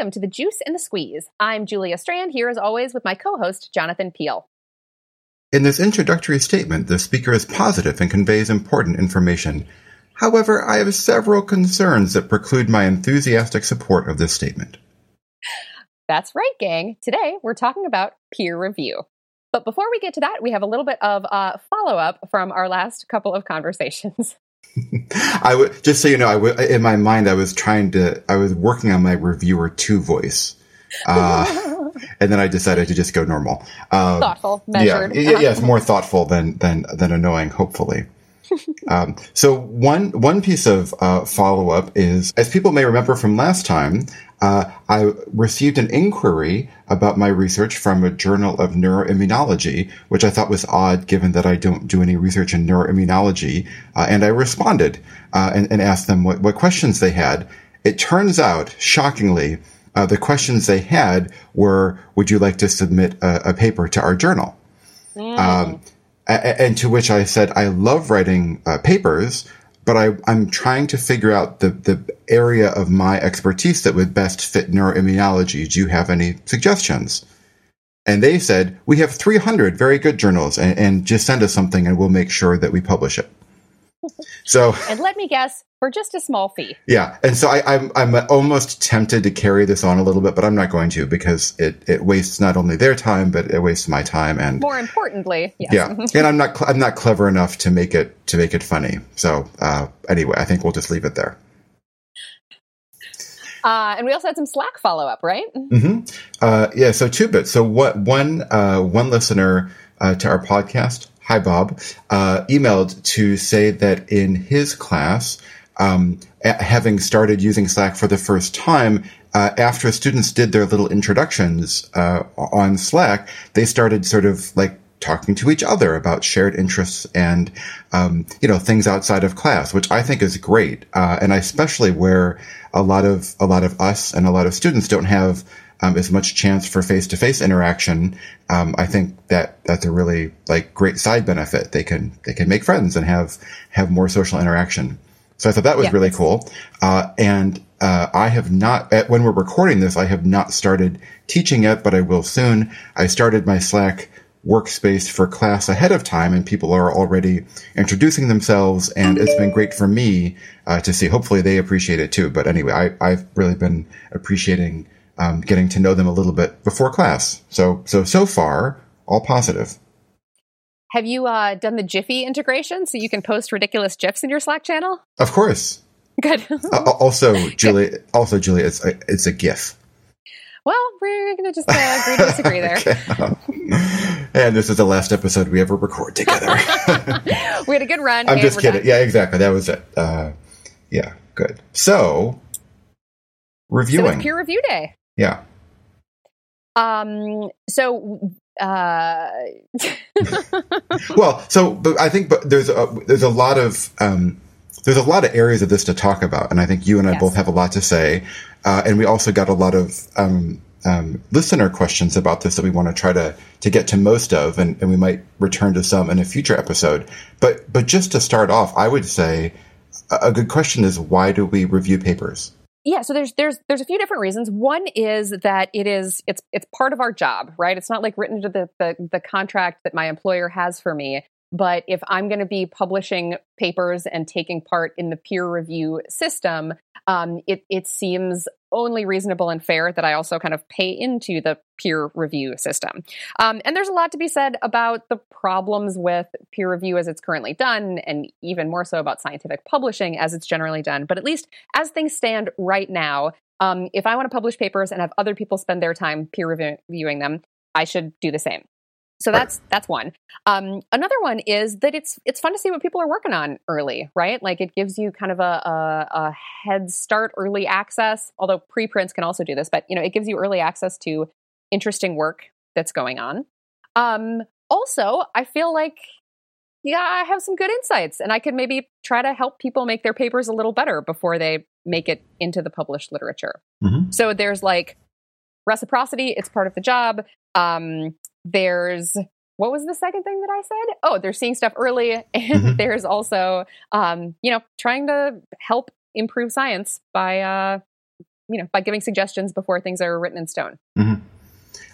welcome to the Juice and the Squeeze. I'm Julia Strand, here as always with my co host, Jonathan Peelle. In this introductory statement, the speaker is positive and conveys important information. However, I have several concerns that preclude my enthusiastic support of this statement. That's right, gang. Today we're talking about peer review. But before we get to that, we have a little bit of uh, follow up from our last couple of conversations. I would just so you know, I w- in my mind, I was trying to, I was working on my reviewer two voice, uh, and then I decided to just go normal. Um, thoughtful, measured. Yeah, yeah, yes, more thoughtful than than than annoying. Hopefully. Um, so one one piece of uh, follow up is, as people may remember from last time, uh, I received an inquiry about my research from a journal of neuroimmunology, which I thought was odd given that I don't do any research in neuroimmunology. Uh, and I responded uh, and, and, asked them what, what, questions they had. It turns out, shockingly, uh, the questions they had were, would you like to submit a, a paper to our journal? Mm. Um, and to which I said, I love writing uh, papers but I, am trying to figure out the, the area of my expertise that would best fit neuroimmunology. Do you have any suggestions? And they said, we have 300 very good journals and, and just send us something and we'll make sure that we publish it. So, and let me guess, for just a small fee. Yeah, and so I, am I'm, I'm almost tempted to carry this on a little bit, but I'm not going to because it, it wastes not only their time, but it wastes my time and more importantly, yes. yeah. and I'm not I'm not clever enough to make it to make it funny. So uh, anyway, I think we'll just leave it there. Uh, and we also had some Slack follow up, right? Mm-hmm. Uh, yeah. So two bits. So what one uh, one listener uh, to our podcast hi Bob, uh, emailed to say that in his class, um, having started using Slack for the first time, uh, after students did their little introductions uh, on Slack, they started sort of like talking to each other about shared interests and um, you know things outside of class, which I think is great, uh, and especially where a lot of a lot of us and a lot of students don't have um, as much chance for face to face interaction. Um, I think that that's a really like great side benefit. They can they can make friends and have have more social interaction. So I thought that was yeah, really cool. Uh, and uh, I have not when we're recording this, I have not started teaching yet, but I will soon. I started my Slack workspace for class ahead of time and people are already introducing themselves and it's been great for me uh, to see hopefully they appreciate it too but anyway I, i've really been appreciating um, getting to know them a little bit before class. So so so far, all positive. Have you uh, done the Giphy integration so you can post ridiculous gifs in your Slack channel? Of course. Good. uh, also, Julie. Also, Julie, it's a, it's a GIF. Well, we're going to just uh, agree to disagree there. and this is the last episode we ever record together. we had a good run. I'm just kidding. Done. Yeah, exactly. That was it. Uh, yeah, good. So, reviewing. So peer review day. Yeah. Um. So. Uh... well, so but I think but there's a there's a lot of um, there's a lot of areas of this to talk about, and I think you and I yes. both have a lot to say, uh, and we also got a lot of um, um, listener questions about this that we want to try to to get to most of, and, and we might return to some in a future episode. But but just to start off, I would say a good question is why do we review papers? Yeah so there's there's there's a few different reasons. One is that it is it's it's part of our job right? It's not like written into the the, the contract that my employer has for me but if I'm going to be publishing papers and taking part in the peer review system, um, it, it seems only reasonable and fair that I also kind of pay into the peer review system. Um, and there's a lot to be said about the problems with peer review as it's currently done, and even more so about scientific publishing as it's generally done. But at least as things stand right now, um, if I want to publish papers and have other people spend their time peer reviewing them, I should do the same. So that's that's one. Um, another one is that it's it's fun to see what people are working on early, right? Like it gives you kind of a, a, a head start, early access. Although preprints can also do this, but you know it gives you early access to interesting work that's going on. Um, also, I feel like yeah, I have some good insights, and I could maybe try to help people make their papers a little better before they make it into the published literature. Mm-hmm. So there's like reciprocity; it's part of the job. Um, there's what was the second thing that I said? Oh, they're seeing stuff early, and mm-hmm. there's also, um, you know, trying to help improve science by uh, you know by giving suggestions before things are written in stone. Mm-hmm.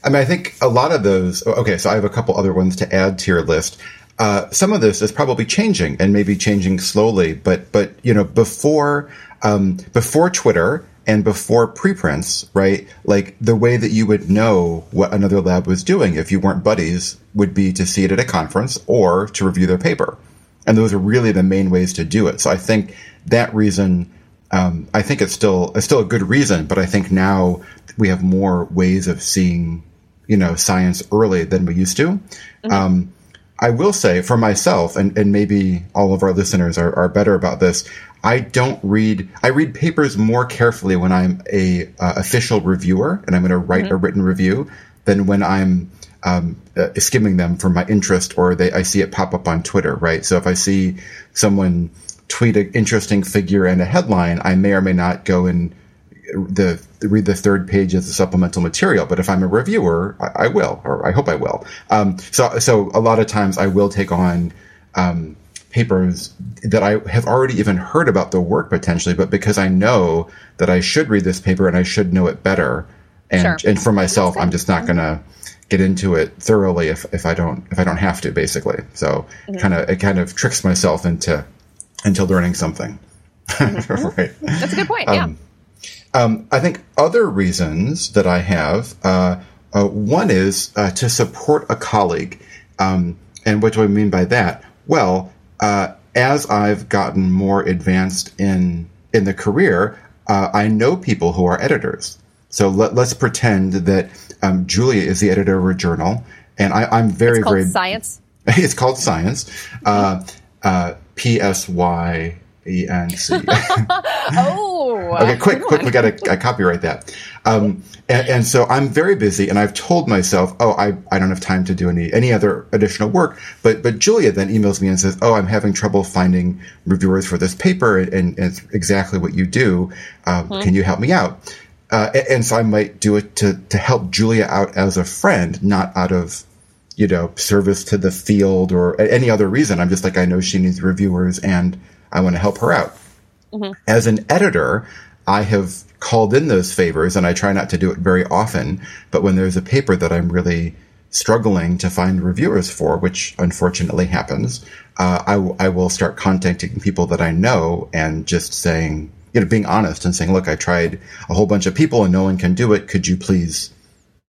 I mean, I think a lot of those. Okay, so I have a couple other ones to add to your list. Uh, some of this is probably changing and maybe changing slowly, but but you know before um, before Twitter and before preprints, right? Like the way that you would know what another lab was doing if you weren't buddies would be to see it at a conference or to review their paper, and those are really the main ways to do it. So I think that reason. Um, I think it's still it's still a good reason, but I think now we have more ways of seeing, you know, science early than we used to. Mm-hmm. Um, I will say for myself, and, and maybe all of our listeners are, are better about this. I don't read. I read papers more carefully when I'm a uh, official reviewer and I'm going to write mm-hmm. a written review than when I'm um, uh, skimming them for my interest or they, I see it pop up on Twitter. Right. So if I see someone tweet an interesting figure and a headline, I may or may not go and the read the third page as a supplemental material. But if I'm a reviewer, I, I will, or I hope I will. Um, so so a lot of times I will take on um, papers that I have already even heard about the work potentially, but because I know that I should read this paper and I should know it better, and sure. and for myself, I'm just not going to get into it thoroughly if, if I don't if I don't have to basically. So mm-hmm. kind of it kind of tricks myself into into learning something. Mm-hmm. right. That's a good point. Yeah. Um, um, I think other reasons that I have, uh, uh, one is uh, to support a colleague. Um, and what do I mean by that? Well, uh, as I've gotten more advanced in in the career, uh, I know people who are editors. So let, us pretend that um, Julia is the editor of a journal, and I, am very it's very science. it's called science. Uh, P S Y E N C. Oh, okay, quick, quick, we got to copyright that. Um, and, and, so I'm very busy, and I've told myself, oh, I, I don't have time to do any any other additional work. But but Julia then emails me and says, oh, I'm having trouble finding reviewers for this paper, and, and it's exactly what you do. Um, mm-hmm. Can you help me out? Uh, and, and so I might do it to to help Julia out as a friend, not out of you know service to the field or any other reason. I'm just like I know she needs reviewers, and I want to help her out. Mm-hmm. As an editor, I have called in those favors and I try not to do it very often. But when there's a paper that I'm really struggling to find reviewers for, which unfortunately happens, uh, I, w- I will start contacting people that I know and just saying, you know, being honest and saying, look, I tried a whole bunch of people and no one can do it. Could you please,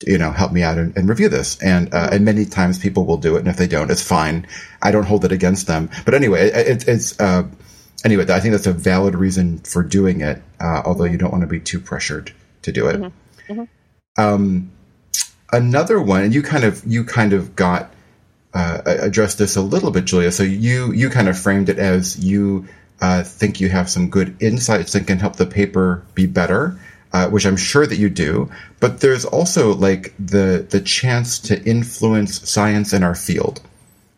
you know, help me out and, and review this? And, uh, and many times people will do it. And if they don't, it's fine. I don't hold it against them. But anyway, it, it's, uh, anyway, I think that's a valid reason for doing it, uh, although you don't want to be too pressured to do it. Mm-hmm. Mm-hmm. Um, another one, and you kind of you kind of got uh, addressed this a little bit, Julia. So you you kind of framed it as you uh, think you have some good insights that can help the paper be better. Uh, which I'm sure that you do, but there's also like the the chance to influence science in our field.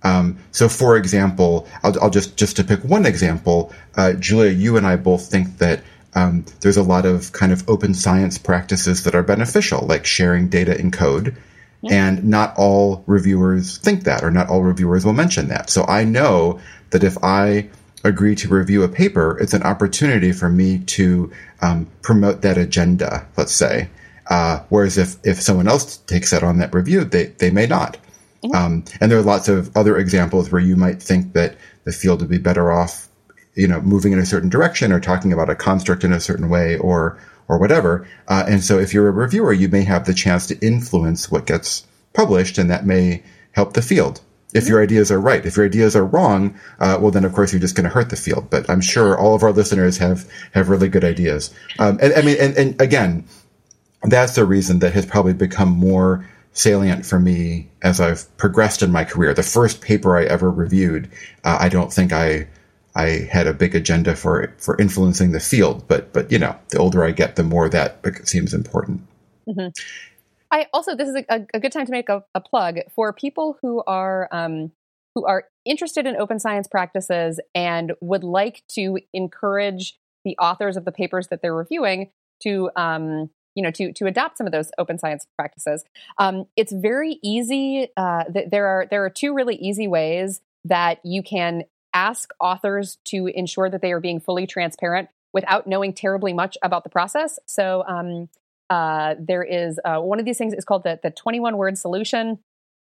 Um, so, for example, I'll, I'll, just just to pick one example, uh, Julia, you and I both think that um, there's a lot of kind of open science practices that are beneficial, like sharing data in code. Yeah. And not all reviewers think that, or not all reviewers will mention that. So I know that if I agree to review a paper, it's an opportunity for me to um, promote that agenda, let's say. Uh, whereas if, if someone else takes that on that review, they, they may not. Um, and there are lots of other examples where you might think that the field would be better off, you know, moving in a certain direction or talking about a construct in a certain way or or whatever. Uh, and so, if you're a reviewer, you may have the chance to influence what gets published, and that may help the field. If mm-hmm. your ideas are right, if your ideas are wrong, uh, well, then of course you're just going to hurt the field. But I'm sure all of our listeners have have really good ideas. Um, and I mean, and, and again, that's the reason that has probably become more salient for me as I've progressed in my career. The first paper I ever reviewed, uh, I don't think I I had a big agenda for for influencing the field, but but you know, the older I get, the more that seems important. Mm-hmm. I also this is a, a, good time to make a, a plug for people who are um, who are interested in open science practices and would like to encourage the authors of the papers that they're reviewing to um, you know to to adopt some of those open science practices. Um, it's very easy. Uh, th- there are there are two really easy ways that you can ask authors to ensure that they are being fully transparent without knowing terribly much about the process. So um, uh, there is uh, one of these things is called the, the 21 word solution,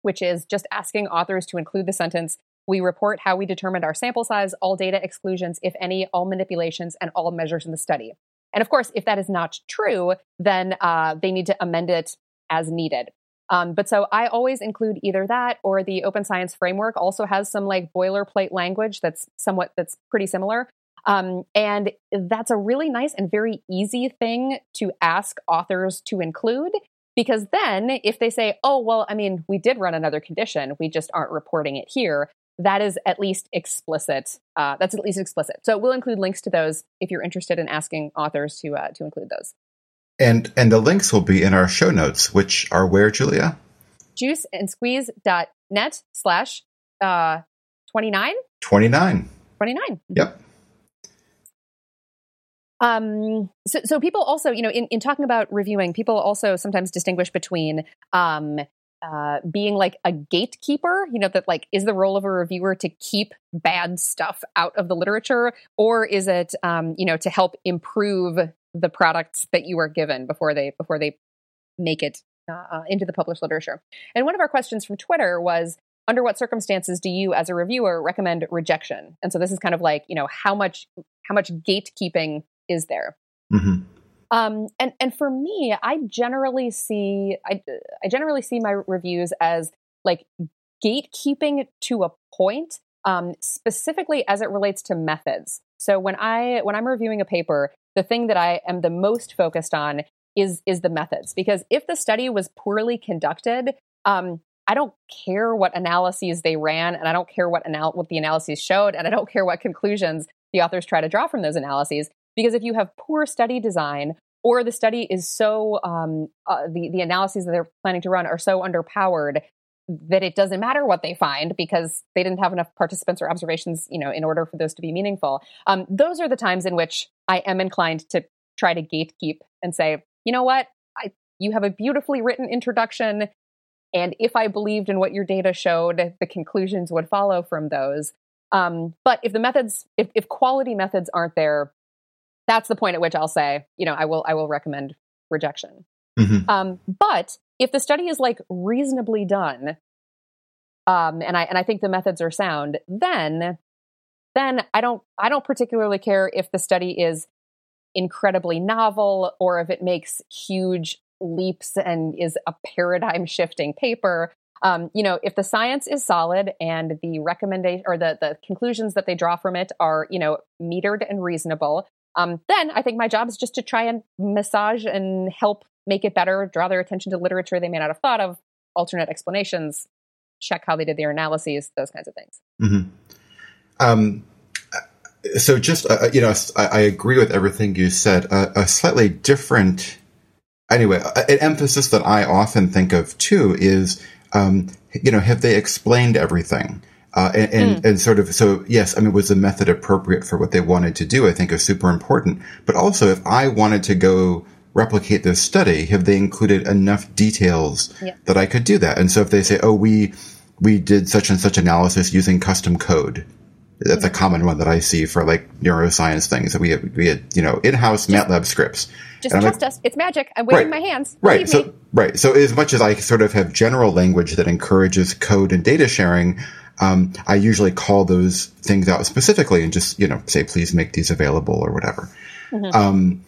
which is just asking authors to include the sentence we report how we determined our sample size, all data exclusions, if any, all manipulations, and all measures in the study. And of course, if that is not true, then uh, they need to amend it as needed. Um, but so I always include either that or the Open Science Framework also has some like boilerplate language that's somewhat that's pretty similar. Um, and that's a really nice and very easy thing to ask authors to include because then if they say, oh, well, I mean, we did run another condition, we just aren't reporting it here, that is at least explicit. Uh, that's at least explicit. So we'll include links to those if you're interested in asking authors to uh, to include those. And and the links will be in our show notes, which are where, Julia? Juiceandsqueeze.net slash uh 29? 29. 29. Yep. Um, so, so people also, you know, in, in talking about reviewing, people also sometimes distinguish between um, uh, being like a gatekeeper, you know, that like is the role of a reviewer to keep bad stuff out of the literature, or is it, um, you know, to help improve the products that you are given before they before they make it uh, uh, into the published literature? And one of our questions from Twitter was, under what circumstances do you, as a reviewer, recommend rejection? And so this is kind of like, you know, how much how much gatekeeping is there? Mm-hmm. Um, and and for me, I generally see I I generally see my reviews as like gatekeeping to a point, um, specifically as it relates to methods. So when I when I'm reviewing a paper, the thing that I am the most focused on is is the methods because if the study was poorly conducted, um, I don't care what analyses they ran, and I don't care what anal- what the analyses showed, and I don't care what conclusions the authors try to draw from those analyses. Because if you have poor study design, or the study is so um, uh, the the analyses that they're planning to run are so underpowered that it doesn't matter what they find because they didn't have enough participants or observations, you know, in order for those to be meaningful. Um, those are the times in which I am inclined to try to gatekeep and say, you know what, I, you have a beautifully written introduction, and if I believed in what your data showed, the conclusions would follow from those. Um, but if the methods, if, if quality methods aren't there, that's the point at which I'll say, you know, I will I will recommend rejection. Mm-hmm. Um, but if the study is like reasonably done, um, and I and I think the methods are sound, then then I don't I don't particularly care if the study is incredibly novel or if it makes huge leaps and is a paradigm shifting paper. Um, you know, if the science is solid and the recommendation or the the conclusions that they draw from it are you know metered and reasonable, um, then I think my job is just to try and massage and help make it better, draw their attention to literature they may not have thought of, alternate explanations, check how they did their analyses, those kinds of things. Mm-hmm. Um, so just uh, you know, I, I, agree with everything you said. Uh, a slightly different, anyway, an emphasis that I often think of too is, um, you know, have they explained everything? Uh, and, and, mm. and, sort of, so yes, I mean, was the method appropriate for what they wanted to do? I think is super important. But also, if I wanted to go replicate this study, have they included enough details yeah. that I could do that? And so if they say, oh, we, we did such and such analysis using custom code. That's mm-hmm. a common one that I see for like neuroscience things. That we had, we had, you know, in-house just, MATLAB scripts. Just trust like, us. It's magic. I'm waving right, my hands. Right. so, me. right. So as much as I sort of have general language that encourages code and data sharing, um, I usually call those things out specifically and just, you know, say, please make these available or whatever. Mm-hmm. Um,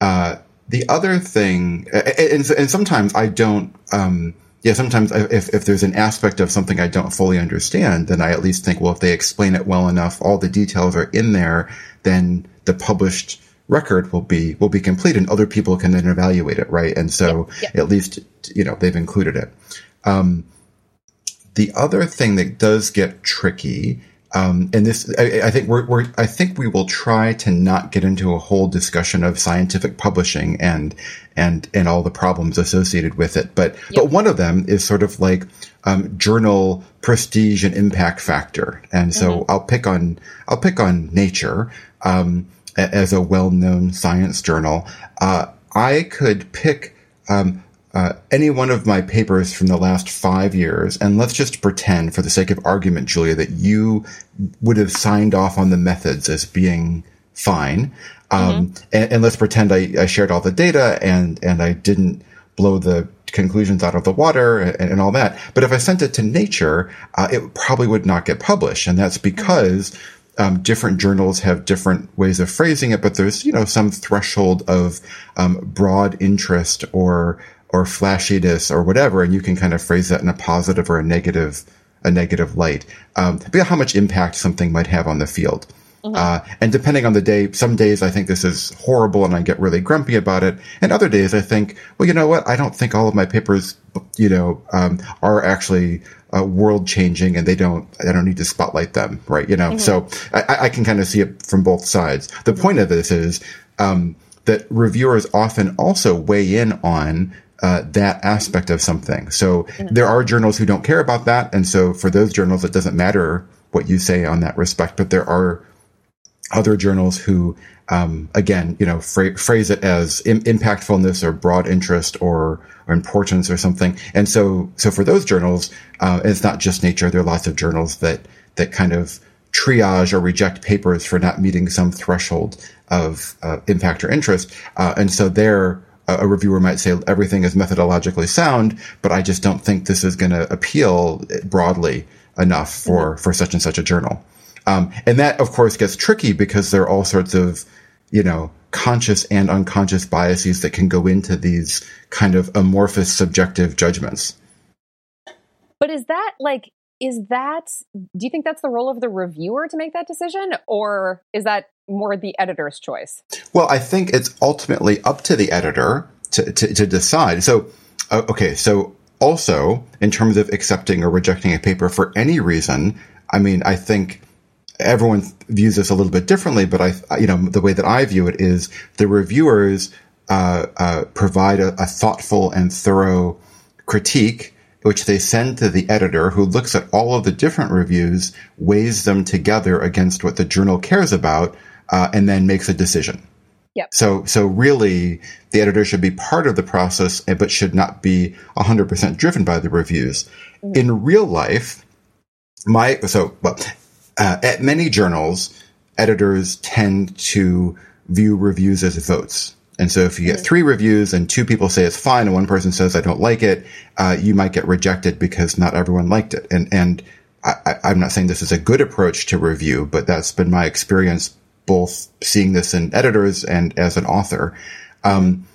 uh, the other thing, and, and sometimes I don't, um, yeah, sometimes if, if there's an aspect of something I don't fully understand, then I at least think, well, if they explain it well enough, all the details are in there, then the published record will be, will be complete and other people can then evaluate it, right? And so at least, you know, they've included it. Um, the other thing that does get tricky, um, and this, I, I think we're, we're, I think we will try to not get into a whole discussion of scientific publishing and, and, and all the problems associated with it. But, yep. but one of them is sort of like, um, journal prestige and impact factor. And so mm-hmm. I'll pick on, I'll pick on Nature, um, as a well-known science journal. Uh, I could pick, um, uh, any one of my papers from the last five years, and let's just pretend, for the sake of argument, Julia, that you would have signed off on the methods as being fine. Um, mm-hmm. and, and, let's pretend I, I, shared all the data and, and I didn't blow the conclusions out of the water and, and all that. But if I sent it to Nature, uh, it probably would not get published. And that's because um, different journals have different ways of phrasing it, but there's, you know, some threshold of um, broad interest or or flashiness or whatever, and you can kind of phrase that in a positive or a negative a negative light. Um, but how much impact something might have on the field. Mm-hmm. Uh, and depending on the day, some days I think this is horrible and I get really grumpy about it. And other days I think, well, you know what? I don't think all of my papers, you know, um, are actually uh, world changing and they don't, I don't need to spotlight them, right? You know, mm-hmm. so I, I, can kind of see it from both sides. The mm-hmm. point of this is, um, that reviewers often also weigh in on uh, that aspect of something. So mm-hmm. there are journals who don't care about that, and so for those journals, it doesn't matter what you say on that respect. But there are other journals who, um, again, you know, fra- phrase it as Im- impactfulness or broad interest or, or importance or something. And so, so for those journals, uh, it's not just Nature. There are lots of journals that that kind of triage or reject papers for not meeting some threshold of uh, impact or interest. Uh, and so there a reviewer might say everything is methodologically sound, but I just don't think this is going to appeal broadly enough for, mm-hmm. for such and such a journal. Um, and that, of course, gets tricky because there are all sorts of, you know, conscious and unconscious biases that can go into these kind of amorphous subjective judgments. But is that like, is that, do you think that's the role of the reviewer to make that decision? Or is that more the editor's choice? Well, I think it's ultimately up to the editor to, to, to decide. So, uh, okay, so also in terms of accepting or rejecting a paper for any reason, I mean, I think everyone views this a little bit differently, but I, you know, the way that I view it is the reviewers uh, uh, provide a, a thoughtful and thorough critique which they send to the editor who looks at all of the different reviews, weighs them together against what the journal cares about, uh, and then makes a decision. Yep. So, so really, the editor should be part of the process, eh, but should not be 100% driven by the reviews. Mm-hmm. In real life, my, so, well, uh, at many journals, editors tend to view reviews as votes. And so if you get mm-hmm. three reviews and two people say it's fine and one person says I don't like it, uh, you might get rejected because not everyone liked it. And, and I, am not saying this is a good approach to review, but that's been my experience both seeing this in editors and as an author. Um,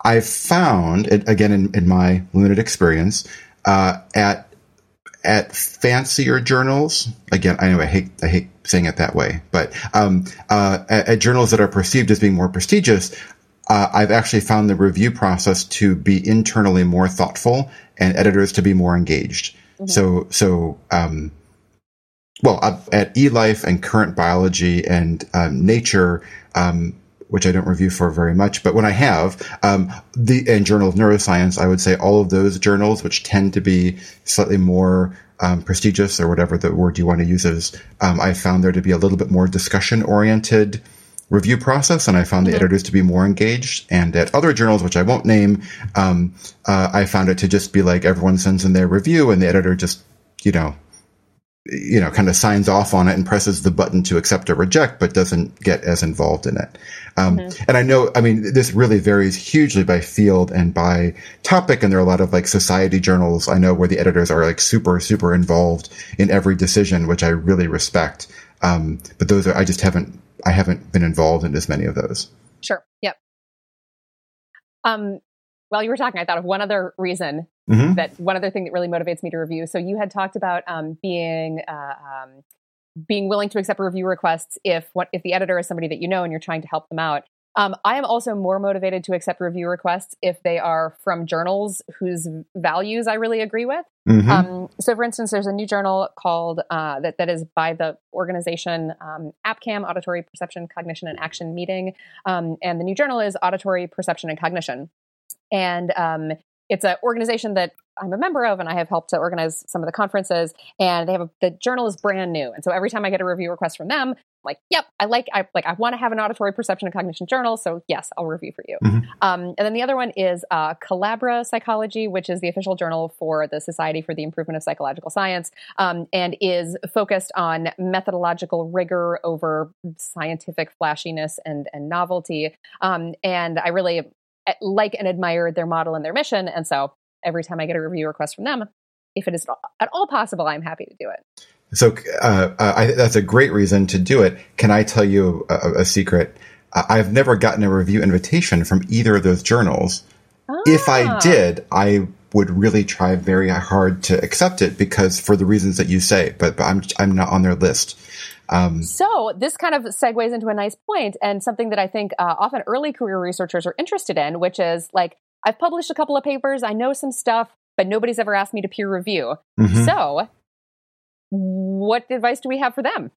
I've found, again, in, in my limited experience, uh, at at fancier journals, again, I know I hate I hate saying it that way, but um, uh, at, at, journals that are perceived as being more prestigious, uh, I've actually found the review process to be internally more thoughtful and editors to be more engaged. Mm-hmm. So, so, um, well, uh, at eLife and Current Biology and um, Nature, um, which I don't review for very much, but when I have, um, the and Journal of Neuroscience, I would say all of those journals, which tend to be slightly more um, prestigious or whatever the word you want to use is, um, I found there to be a little bit more discussion oriented review process, and I found the mm-hmm. editors to be more engaged. And at other journals, which I won't name, um, uh, I found it to just be like everyone sends in their review, and the editor just, you know, you know, kind of signs off on it and presses the button to accept or reject, but doesn't get as involved in it. Um, mm-hmm. And I know, I mean, this really varies hugely by field and by topic. And there are a lot of like society journals I know where the editors are like super, super involved in every decision, which I really respect. Um, but those are, I just haven't I haven't been involved in as many of those. Sure. Yep. Um, while you were talking, I thought of one other reason mm-hmm. that one other thing that really motivates me to review. So you had talked about um, being uh, um, being willing to accept review requests if what if the editor is somebody that you know and you're trying to help them out. Um, I am also more motivated to accept review requests if they are from journals whose values I really agree with. Mm-hmm. Um, so, for instance, there's a new journal called uh, that that is by the organization um, APCAM, Auditory Perception, Cognition, and Action Meeting, um, and the new journal is Auditory Perception and Cognition, and um, it's an organization that I'm a member of, and I have helped to organize some of the conferences. And they have a, the journal is brand new, and so every time I get a review request from them, I'm like, yep, I like, I like, I want to have an auditory perception and cognition journal, so yes, I'll review for you. Mm-hmm. Um, and then the other one is uh, Collabra Psychology, which is the official journal for the Society for the Improvement of Psychological Science, um, and is focused on methodological rigor over scientific flashiness and and novelty. Um, and I really like and admire their model and their mission, and so every time I get a review request from them, if it is at all possible, I'm happy to do it. So uh, I, that's a great reason to do it. Can I tell you a, a secret? I've never gotten a review invitation from either of those journals. Ah. If I ah. did, I would really try very hard to accept it because for the reasons that you say, but, but I'm I'm not on their list. Um, so this kind of segues into a nice point and something that I think uh, often early career researchers are interested in, which is like I've published a couple of papers, I know some stuff, but nobody's ever asked me to peer review. Mm-hmm. So, what advice do we have for them?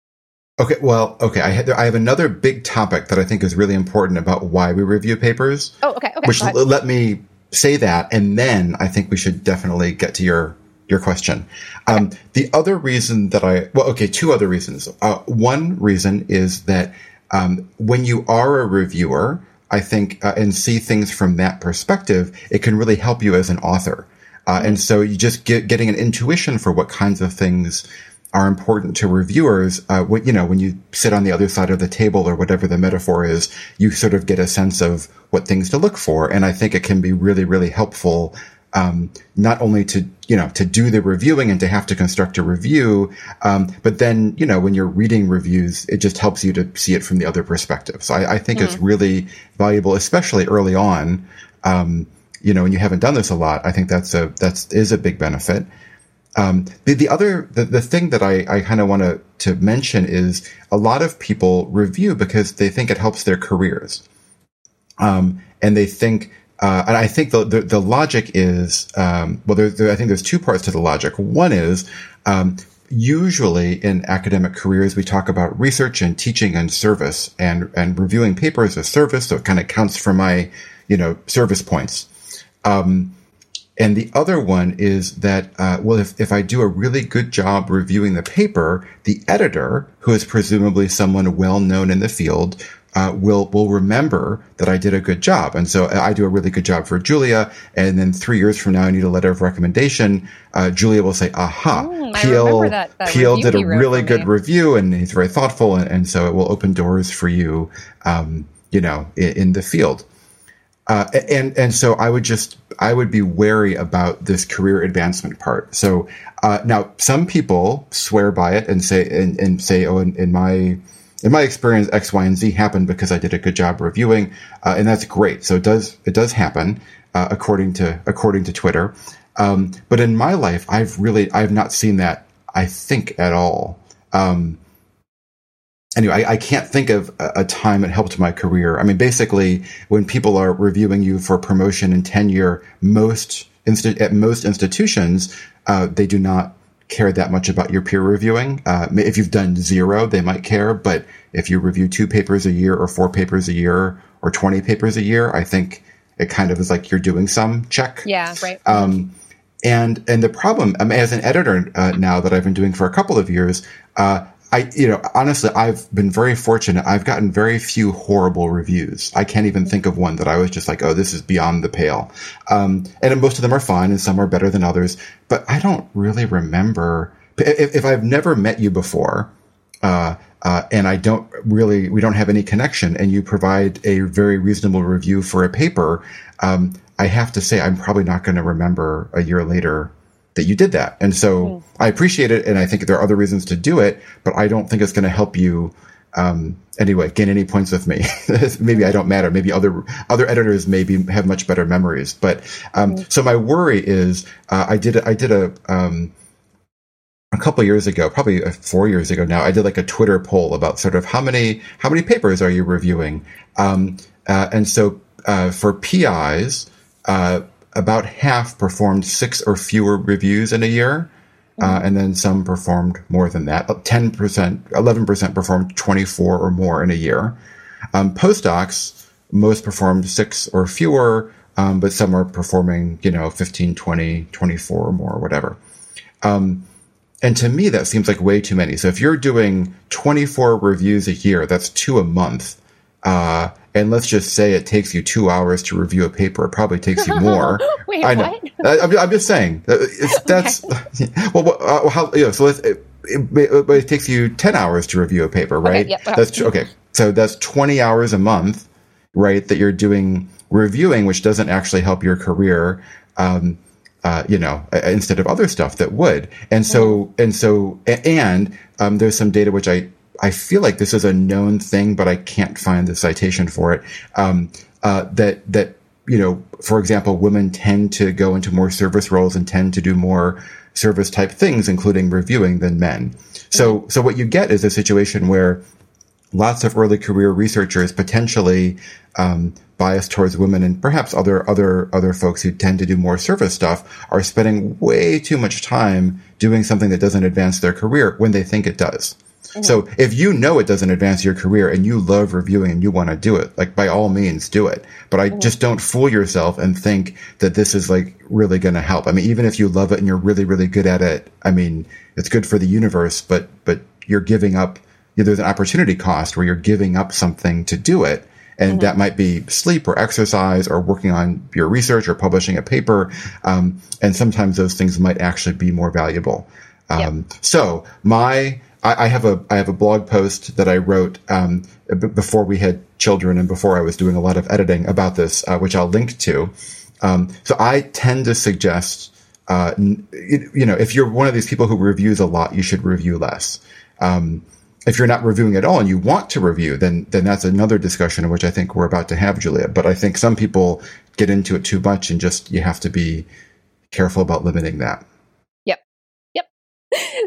Okay, well, okay, I, have, I have another big topic that I think is really important about why we review papers. Oh, okay, okay. Which l- let me say that, and then I think we should definitely get to your your question. Um. The other reason that I well, okay, two other reasons. Uh, one reason is that um, when you are a reviewer, I think, uh, and see things from that perspective, it can really help you as an author. Uh, and so you just get getting an intuition for what kinds of things are important to reviewers. Uh, what, you know, when you sit on the other side of the table or whatever the metaphor is, you sort of get a sense of what things to look for. And I think it can be really, really helpful um, not only to you know to do the reviewing and to have to construct a review, um, but then you know when you're reading reviews, it just helps you to see it from the other perspective. So I, I think mm. it's really valuable, especially early on. Um, you know, when you haven't done this a lot, I think that's a that's is a big benefit. Um, the, the other the, the thing that I, I kind of want to to mention is a lot of people review because they think it helps their careers, um, and they think uh, and I think the, the, the logic is, um, well, there, there, I think there's two parts to the logic. One is, um, usually in academic careers, we talk about research and teaching and service and, and reviewing papers as service. So it kind of counts for my, you know, service points. Um, and the other one is that, uh, well, if, if I do a really good job reviewing the paper, the editor, who is presumably someone well known in the field, uh, will will remember that I did a good job, and so I do a really good job for Julia. And then three years from now, I need a letter of recommendation. Uh, Julia will say, "Aha, mm, Peelle, that, that Peelle did a really good review, and he's very thoughtful, and, and, so it will open doors for you, um, you know, in, in the field." Uh, and and so I would just I would be wary about this career advancement part. So uh, now some people swear by it and say and, and say, oh, in, in my in my experience, X, Y, and Z happened because I did a good job reviewing, uh, and that's great. So it does it does happen uh, according to according to Twitter. Um, but in my life, I've really I've not seen that. I think at all. Um, anyway, I, I, can't think of a, a, time it helped my career. I mean, basically, when people are reviewing you for promotion and tenure, most insti- at most institutions, uh, they do not care that much about your peer reviewing. Uh, if you've done zero, they might care, but if you review two papers a year or four papers a year or 20 papers a year, I think it kind of is like you're doing some check. Yeah, right. Um, and, and the problem, um, as an editor uh, now that I've been doing for a couple of years, uh, I, you know, honestly, I've been very fortunate. I've gotten very few horrible reviews. I can't even think of one that I was just like, oh, this is beyond the pale. Um, and most of them are fine and some are better than others, but I don't really remember if, if I've never met you before, uh, uh, and I don't really, we don't have any connection, and you provide a very reasonable review for a paper, um, I have to say I'm probably not going to remember a year later that you did that. And so mm. I appreciate it. And I think there are other reasons to do it, but I don't think it's going to help you, um, anyway, gain any points with me. maybe I don't matter. Maybe other, other editors maybe have much better memories. But, um, mm. so my worry is, uh, I did, I did a, um, a couple years ago, probably uh, four years ago now, I did like a Twitter poll about sort of how many, how many papers are you reviewing? Um, uh, and so, uh, for PIs, uh, about half performed six or fewer reviews in a year. Uh, mm-hmm. and then some performed more than that. 10%, 11% performed 24 or more in a year. Um, postdocs, most performed six or fewer, um, but some are performing, you know, 15, 20, 24 or more, or whatever. Um, and to me, that seems like way too many. So if you're doing 24 reviews a year, that's two a month. Uh, and let's just say it takes you two hours to review a paper. It probably takes you more. Wait, I know. what? I'm, I'm just saying. It's, that's well. Uh, how you know? So let's, it, it, but it takes you ten hours to review a paper, right? yep, uh-huh. That's okay. So that's twenty hours a month, right? That you're doing reviewing, which doesn't actually help your career. Um, uh, you know, uh, instead of other stuff that would. And so, and so, and um, there's some data which I I feel like this is a known thing, but I can't find the citation for it. Um, uh, that that you know, for example, women tend to go into more service roles and tend to do more service type things, including reviewing, than men. So, so what you get is a situation where lots of early career researchers potentially um, biased towards women and perhaps other other other folks who tend to do more service stuff are spending way too much time doing something that doesn't advance their career when they think it does. So if you know it doesn't advance your career and you love reviewing and you want to do it, like by all means do it. But I just don't fool yourself and think that this is like really going to help. I mean, even if you love it and you're really, really good at it, I mean, it's good for the universe, but, but you're giving up, you know, there's an opportunity cost where you're giving up something to do it. And that might be sleep or exercise or working on your research or publishing a paper. Um, and sometimes those things might actually be more valuable. Um, So my, I, I have a, I have a blog post that I wrote, um, b- before we had children and before I was doing a lot of editing about this, uh, which I'll link to. Um, so I tend to suggest, uh, you know, if you're one of these people who reviews a lot, you should review less. Um, if you're not reviewing at all and you want to review, then then that's another discussion, which I think we're about to have, Julia. But I think some people get into it too much, and just you have to be careful about limiting that.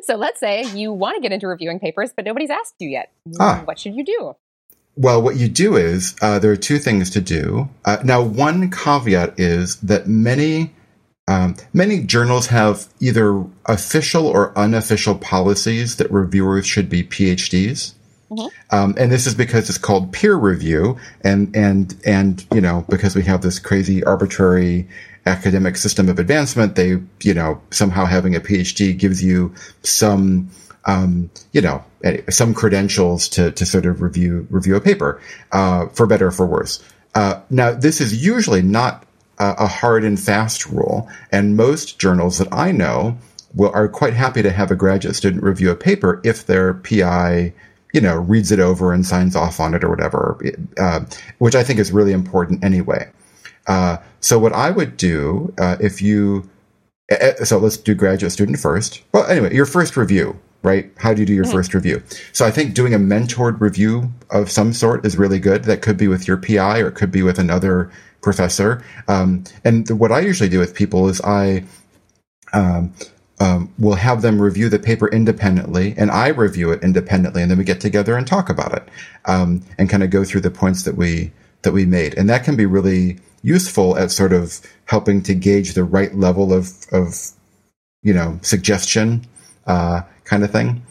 So let's say you want to get into reviewing papers, but nobody's asked you yet. Ah. What should you do? Well, what you do is uh, there are two things to do. Uh, now, one caveat is that many um, many journals have either official or unofficial policies that reviewers should be PhDs. Um, and this is because it's called peer review, and and and you know because we have this crazy arbitrary academic system of advancement, they you know somehow having a PhD gives you some um, you know some credentials to to sort of review review a paper uh, for better or for worse. Uh, now this is usually not a, a hard and fast rule, and most journals that I know will are quite happy to have a graduate student review a paper if their PI you know, reads it over and signs off on it or whatever, uh, which I think is really important anyway. Uh, so what I would do uh, if you, eh, eh, so let's do graduate student first. Well, anyway, your first review, right? How do you do your first review? So I think doing a mentored review of some sort is really good. That could be with your PI or it could be with another professor. Um, and what I usually do with people is I, um, um, we'll have them review the paper independently, and I review it independently, and then we get together and talk about it, um, and kind of go through the points that we that we made, and that can be really useful at sort of helping to gauge the right level of of you know suggestion uh, kind of thing.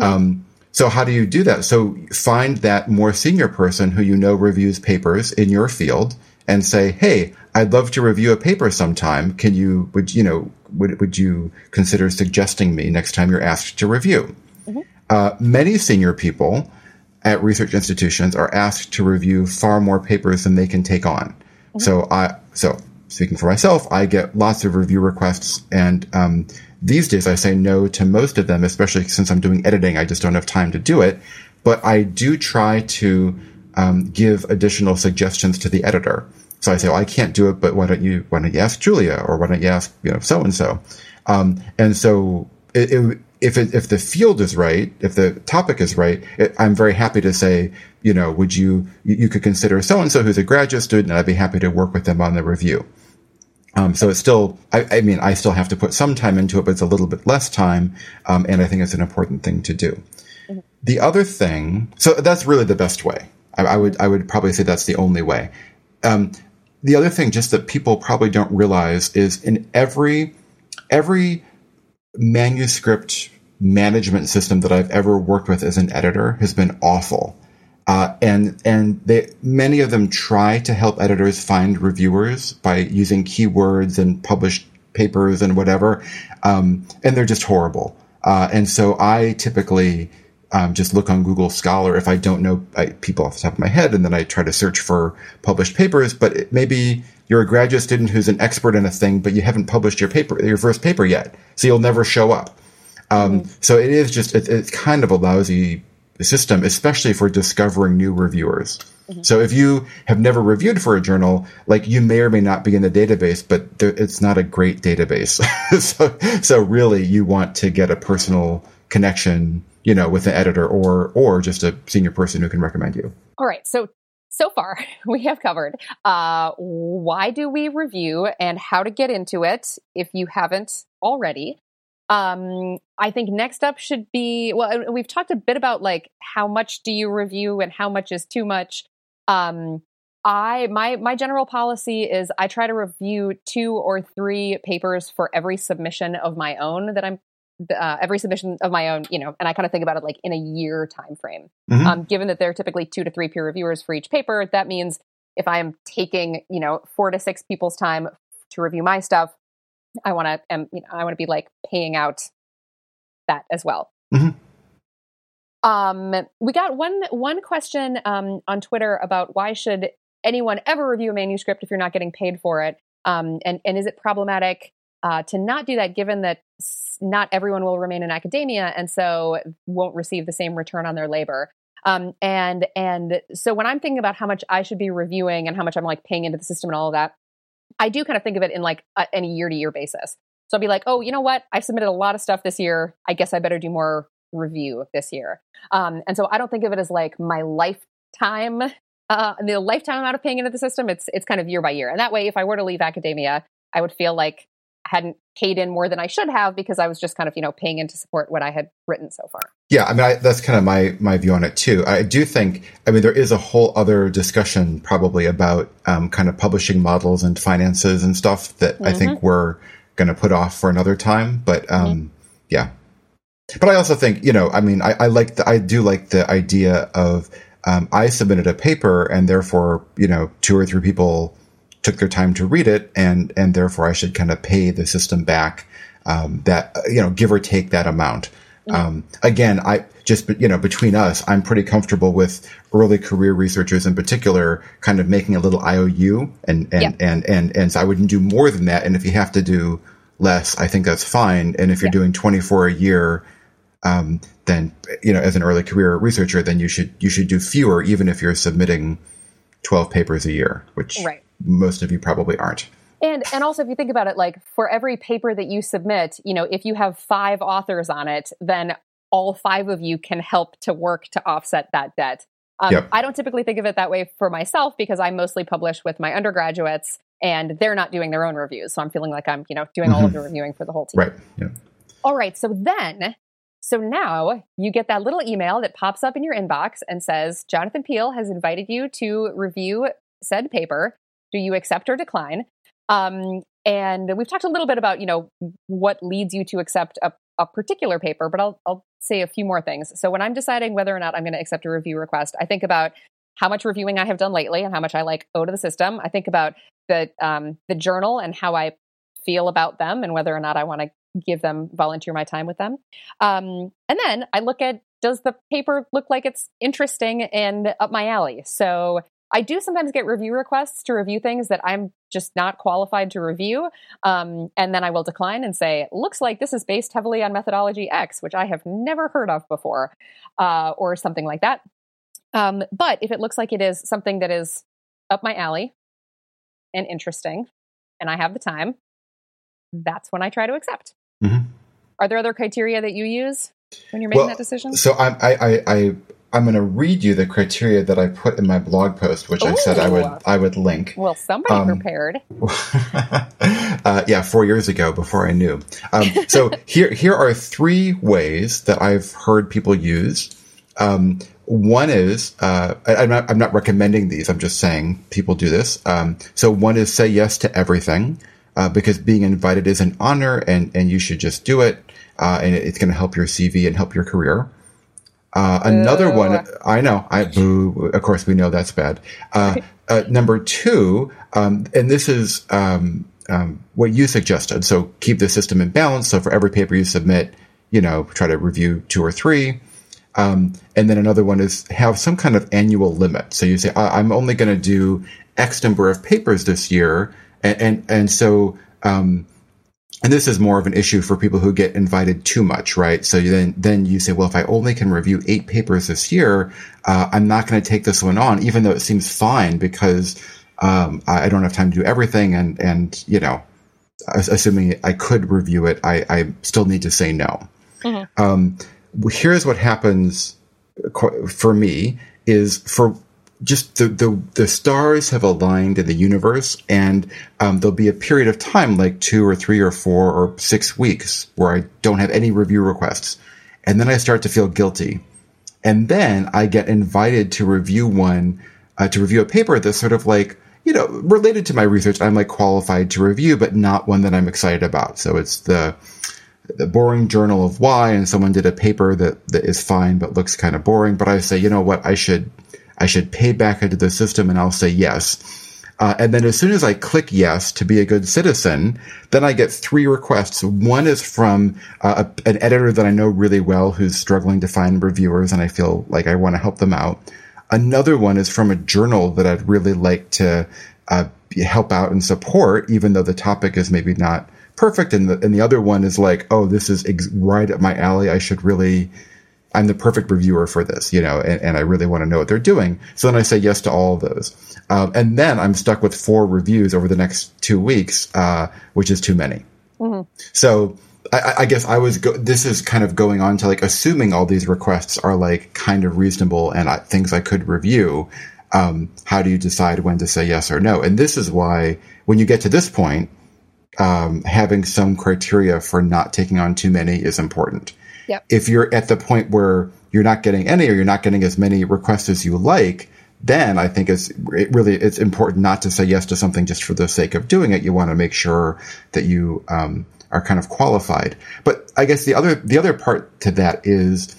Um, so how do you do that? So find that more senior person who you know reviews papers in your field and say, "Hey, I'd love to review a paper sometime. Can you would you know would would you consider suggesting me next time you're asked to review?" Uh, many senior people at research institutions are asked to review far more papers than they can take on. So I so speaking for myself, I get lots of review requests, and um, these days I say no to most of them, especially since I'm doing editing. I just don't have time to do it. But I do try to um, give additional suggestions to the editor. So I say, well, I can't do it, but why don't you why don't you ask Julia, or why don't you ask you know so and so? And so it, it, if it, if the field is right, if the topic is right, it, I'm very happy to say, you know, would you you, could consider so and so who's a graduate student, and I'd be happy to work with them on the review. Um, so it's still, I, I mean, I still have to put some time into it, but it's a little bit less time, um, and I think it's an important thing to do. The other thing, so that's really the best way. I, I would I would probably say that's the only way. Um, the other thing, just that people probably don't realize, is in every every manuscript management system that I've ever worked with as an editor has been awful. Uh, and and they, many of them try to help editors find reviewers by using keywords and published papers and whatever, um, and they're just horrible. Uh, and so I typically um, just look on Google Scholar if I don't know I, people off the top of my head, and then I try to search for published papers. But it, maybe you're a graduate student who's an expert in a thing, but you haven't published your paper, your first paper yet, so you'll never show up. Um, mm-hmm. So it is just it, it's kind of a lousy system, especially for discovering new reviewers. Mm-hmm. So if you have never reviewed for a journal, like you may or may not be in the database, but there, it's not a great database. so, so really you want to get a personal connection, you know, with an editor or, or just a senior person who can recommend you. All right. So, so far we have covered, uh, why do we review and how to get into it if you haven't already. Um, I think next up should be well, we've talked a bit about like how much do you review and how much is too much. Um, I my my general policy is I try to review two or three papers for every submission of my own that I'm uh, every submission of my own, you know, and I kind of think about it like in a year time frame. Mm-hmm. Um, given that there are typically two to three peer reviewers for each paper, that means if I am taking, you know, four to six people's time to review my stuff, I want to, um, you know, I want to be like paying out that as well. Mm-hmm. Um, we got one one question um, on Twitter about why should anyone ever review a manuscript if you're not getting paid for it, um, and and is it problematic uh, to not do that given that not everyone will remain in academia and so won't receive the same return on their labor. Um, and and so when I'm thinking about how much I should be reviewing and how much I'm like paying into the system and all of that, I do kind of think of it in like a, year to year basis. So I'll be like, oh, you know what? I've submitted a lot of stuff this year. I guess I better do more review this year. Um, and so I don't think of it as like my lifetime, uh, the lifetime amount of paying into the system. It's it's kind of year by year. And that way, if I were to leave academia, I would feel like hadn't paid in more than I should have because I was just kind of you know paying in to support what I had written so far. Yeah, I mean I, that's kind of my my view on it too. I do think I mean there is a whole other discussion probably about um, kind of publishing models and finances and stuff that mm-hmm. I think mm-hmm. we're going to put off for another time. But um, mm-hmm. yeah, but I also think you know I mean I, I like the, I do like the idea of um, I submitted a paper and therefore you know two or three people took their time to read it, and and therefore I should kind of pay the system back um, that you know give or take that amount. Um, again, I just you know between us, I'm pretty comfortable with early career researchers in particular, kind of making a little IOU, and and yeah. and, and and so I wouldn't do more than that. And if you have to do less, I think that's fine. And if you're yeah. doing 24 a year, um, then you know as an early career researcher, then you should you should do fewer, even if you're submitting 12 papers a year, which right most of you probably aren't. And and also if you think about it like for every paper that you submit, you know, if you have 5 authors on it, then all 5 of you can help to work to offset that debt. Um, yep. I don't typically think of it that way for myself because I mostly publish with my undergraduates and they're not doing their own reviews. So I'm feeling like I'm, you know, doing mm-hmm. all of mm-hmm. the reviewing for the whole team. Right. Yeah. All right. So then, so now you get that little email that pops up in your inbox and says, Jonathan Peelle has invited you to review said paper. Do you accept or decline? Um, and we've talked a little bit about, you know, what leads you to accept a, a particular paper, but I'll, I'll say a few more things. So when I'm deciding whether or not I'm going to accept a review request, I think about how much reviewing I have done lately and how much I like owe to the system. I think about the um, the journal and how I feel about them and whether or not I want to give them volunteer my time with them. Um, and then I look at does the paper look like it's interesting and up my alley? So I do sometimes get review requests to review things that I'm just not qualified to review. Um, and then I will decline and say, looks like this is based heavily on methodology X, which I have never heard of before, uh, or something like that. Um, but if it looks like it is something that is up my alley and interesting, and I have the time, that's when I try to accept. Mm-hmm. Are there other criteria that you use when you're making well, that decision? So I, I, I, I'm going to read you the criteria that I put in my blog post, which Ooh. I said I would I would link. Well, somebody um, prepared. uh, yeah, four years ago, before I knew. Um, so here here are three ways that I've heard people use. Um, one is uh, I, am not I'm not recommending these. I'm just saying people do this. Um, so one is say yes to everything uh, because being invited is an honor, and and you should just do it, uh, and it's going to help your CV and help your career. Uh, another one, I know, I boo. Of course, we know that's bad. Uh, uh, number two, um, and this is um, um, what you suggested. So keep the system in balance. So for every paper you submit, you know, try to review two or three. Um, and then another one is have some kind of annual limit. So you say, I'm only going to do X number of papers this year. And, and, and so, um, and this is more of an issue for people who get invited too much, right? So then, then you say, well, if I only can review eight papers this year, uh, I'm not going to take this one on, even though it seems fine because, um, I don't have time to do everything. And, and, you know, assuming I could review it, I, I still need to say no. Mm-hmm. Um, here's what happens for me is for just the, the, the stars have aligned in the universe and um, there'll be a period of time like two or three or four or six weeks where I don't have any review requests. And then I start to feel guilty. And then I get invited to review one, uh, to review a paper that's sort of like, you know, related to my research. I'm like qualified to review, but not one that I'm excited about. So it's the, the boring journal of why and someone did a paper that, that is fine but looks kind of boring. But I say, you know what, I should I should pay back into the system and I'll say yes. Uh, and then as soon as I click yes to be a good citizen, then I get three requests. One is from uh, a, an editor that I know really well who's struggling to find reviewers and I feel like I want to help them out. Another one is from a journal that I'd really like to uh, help out and support, even though the topic is maybe not perfect. And the, and the other one is like, oh, this is ex- right up my alley. I should really I'm the perfect reviewer for this, you know, and, and I really want to know what they're doing. So then I say yes to all of those. Um, and then I'm stuck with four reviews over the next two weeks, uh, which is too many. Mm-hmm. So I, I, guess I was, go- this is kind of going on to like assuming all these requests are like kind of reasonable and I, things I could review. Um, how do you decide when to say yes or no? And this is why when you get to this point, um, having some criteria for not taking on too many is important. Yep. If you're at the point where you're not getting any or you're not getting as many requests as you like, then I think it's it really it's important not to say yes to something just for the sake of doing it. You want to make sure that you um, are kind of qualified. But I guess the other the other part to that is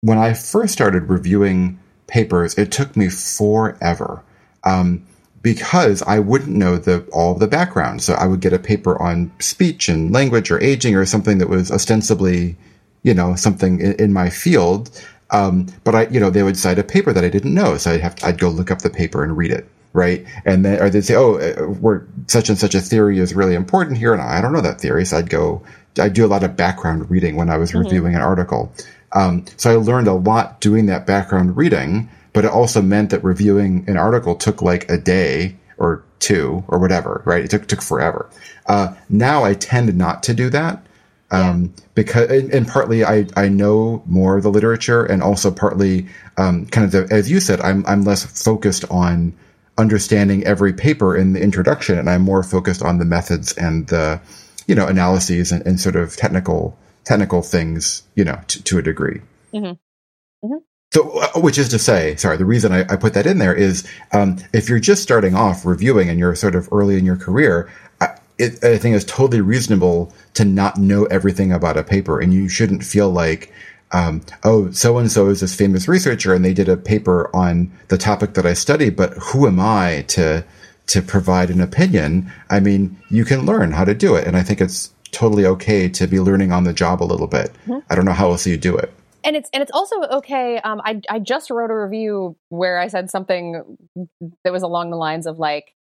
when I first started reviewing papers, it took me forever. Um, because I wouldn't know the all the background. So I would get a paper on speech and language or aging or something that was ostensibly you know, something in, in my field. Um, but I, you know, they would cite a paper that I didn't know. So I'd have to, I'd go look up the paper and read it. Right. And then, or they'd say, oh, uh, we're such and such a theory is really important here. And I don't know that theory. So I'd go, I do a lot of background reading when I was mm-hmm. reviewing an article. Um, so I learned a lot doing that background reading, but it also meant that reviewing an article took like a day or two or whatever, right? It took, took forever. Uh, now I tend not to do that um, yeah. because and, and, partly I, I know more of the literature and also partly um, kind of the, as you said I'm I'm less focused on understanding every paper in the introduction and I'm more focused on the methods and the you know analyses and, and sort of technical technical things you know to, to a degree. Mm-hmm. Mm-hmm. So, uh, which is to say, sorry, the reason I, I put that in there is um, if you're just starting off reviewing and you're sort of early in your career, it, I think it's totally reasonable to not know everything about a paper, and you shouldn't feel like, um, oh, so and so is this famous researcher, and they did a paper on the topic that I study, but who am I to to provide an opinion? I mean, you can learn how to do it, and I think it's totally okay to be learning on the job a little bit. Mm-hmm. I don't know how else you do it and it's and it's also okay. Um, I I just wrote a review where I said something that was along the lines of like,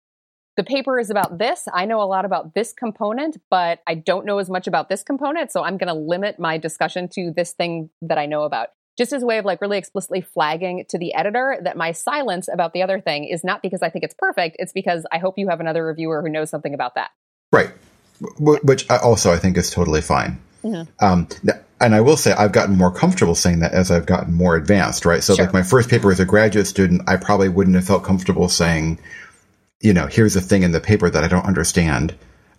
the paper is about this. I know a lot about this component, but I don't know as much about this component. So I'm going to limit my discussion to this thing that I know about. Just as a way of like really explicitly flagging to the editor that my silence about the other thing is not because I think it's perfect. It's because I hope you have another reviewer who knows something about that. Right. Which also I think is totally fine. Mm-hmm. Um, and I will say I've gotten more comfortable saying that as I've gotten more advanced, right? So sure. like my first paper as a graduate student, I probably wouldn't have felt comfortable saying, you know, here's a thing in the paper that I don't understand,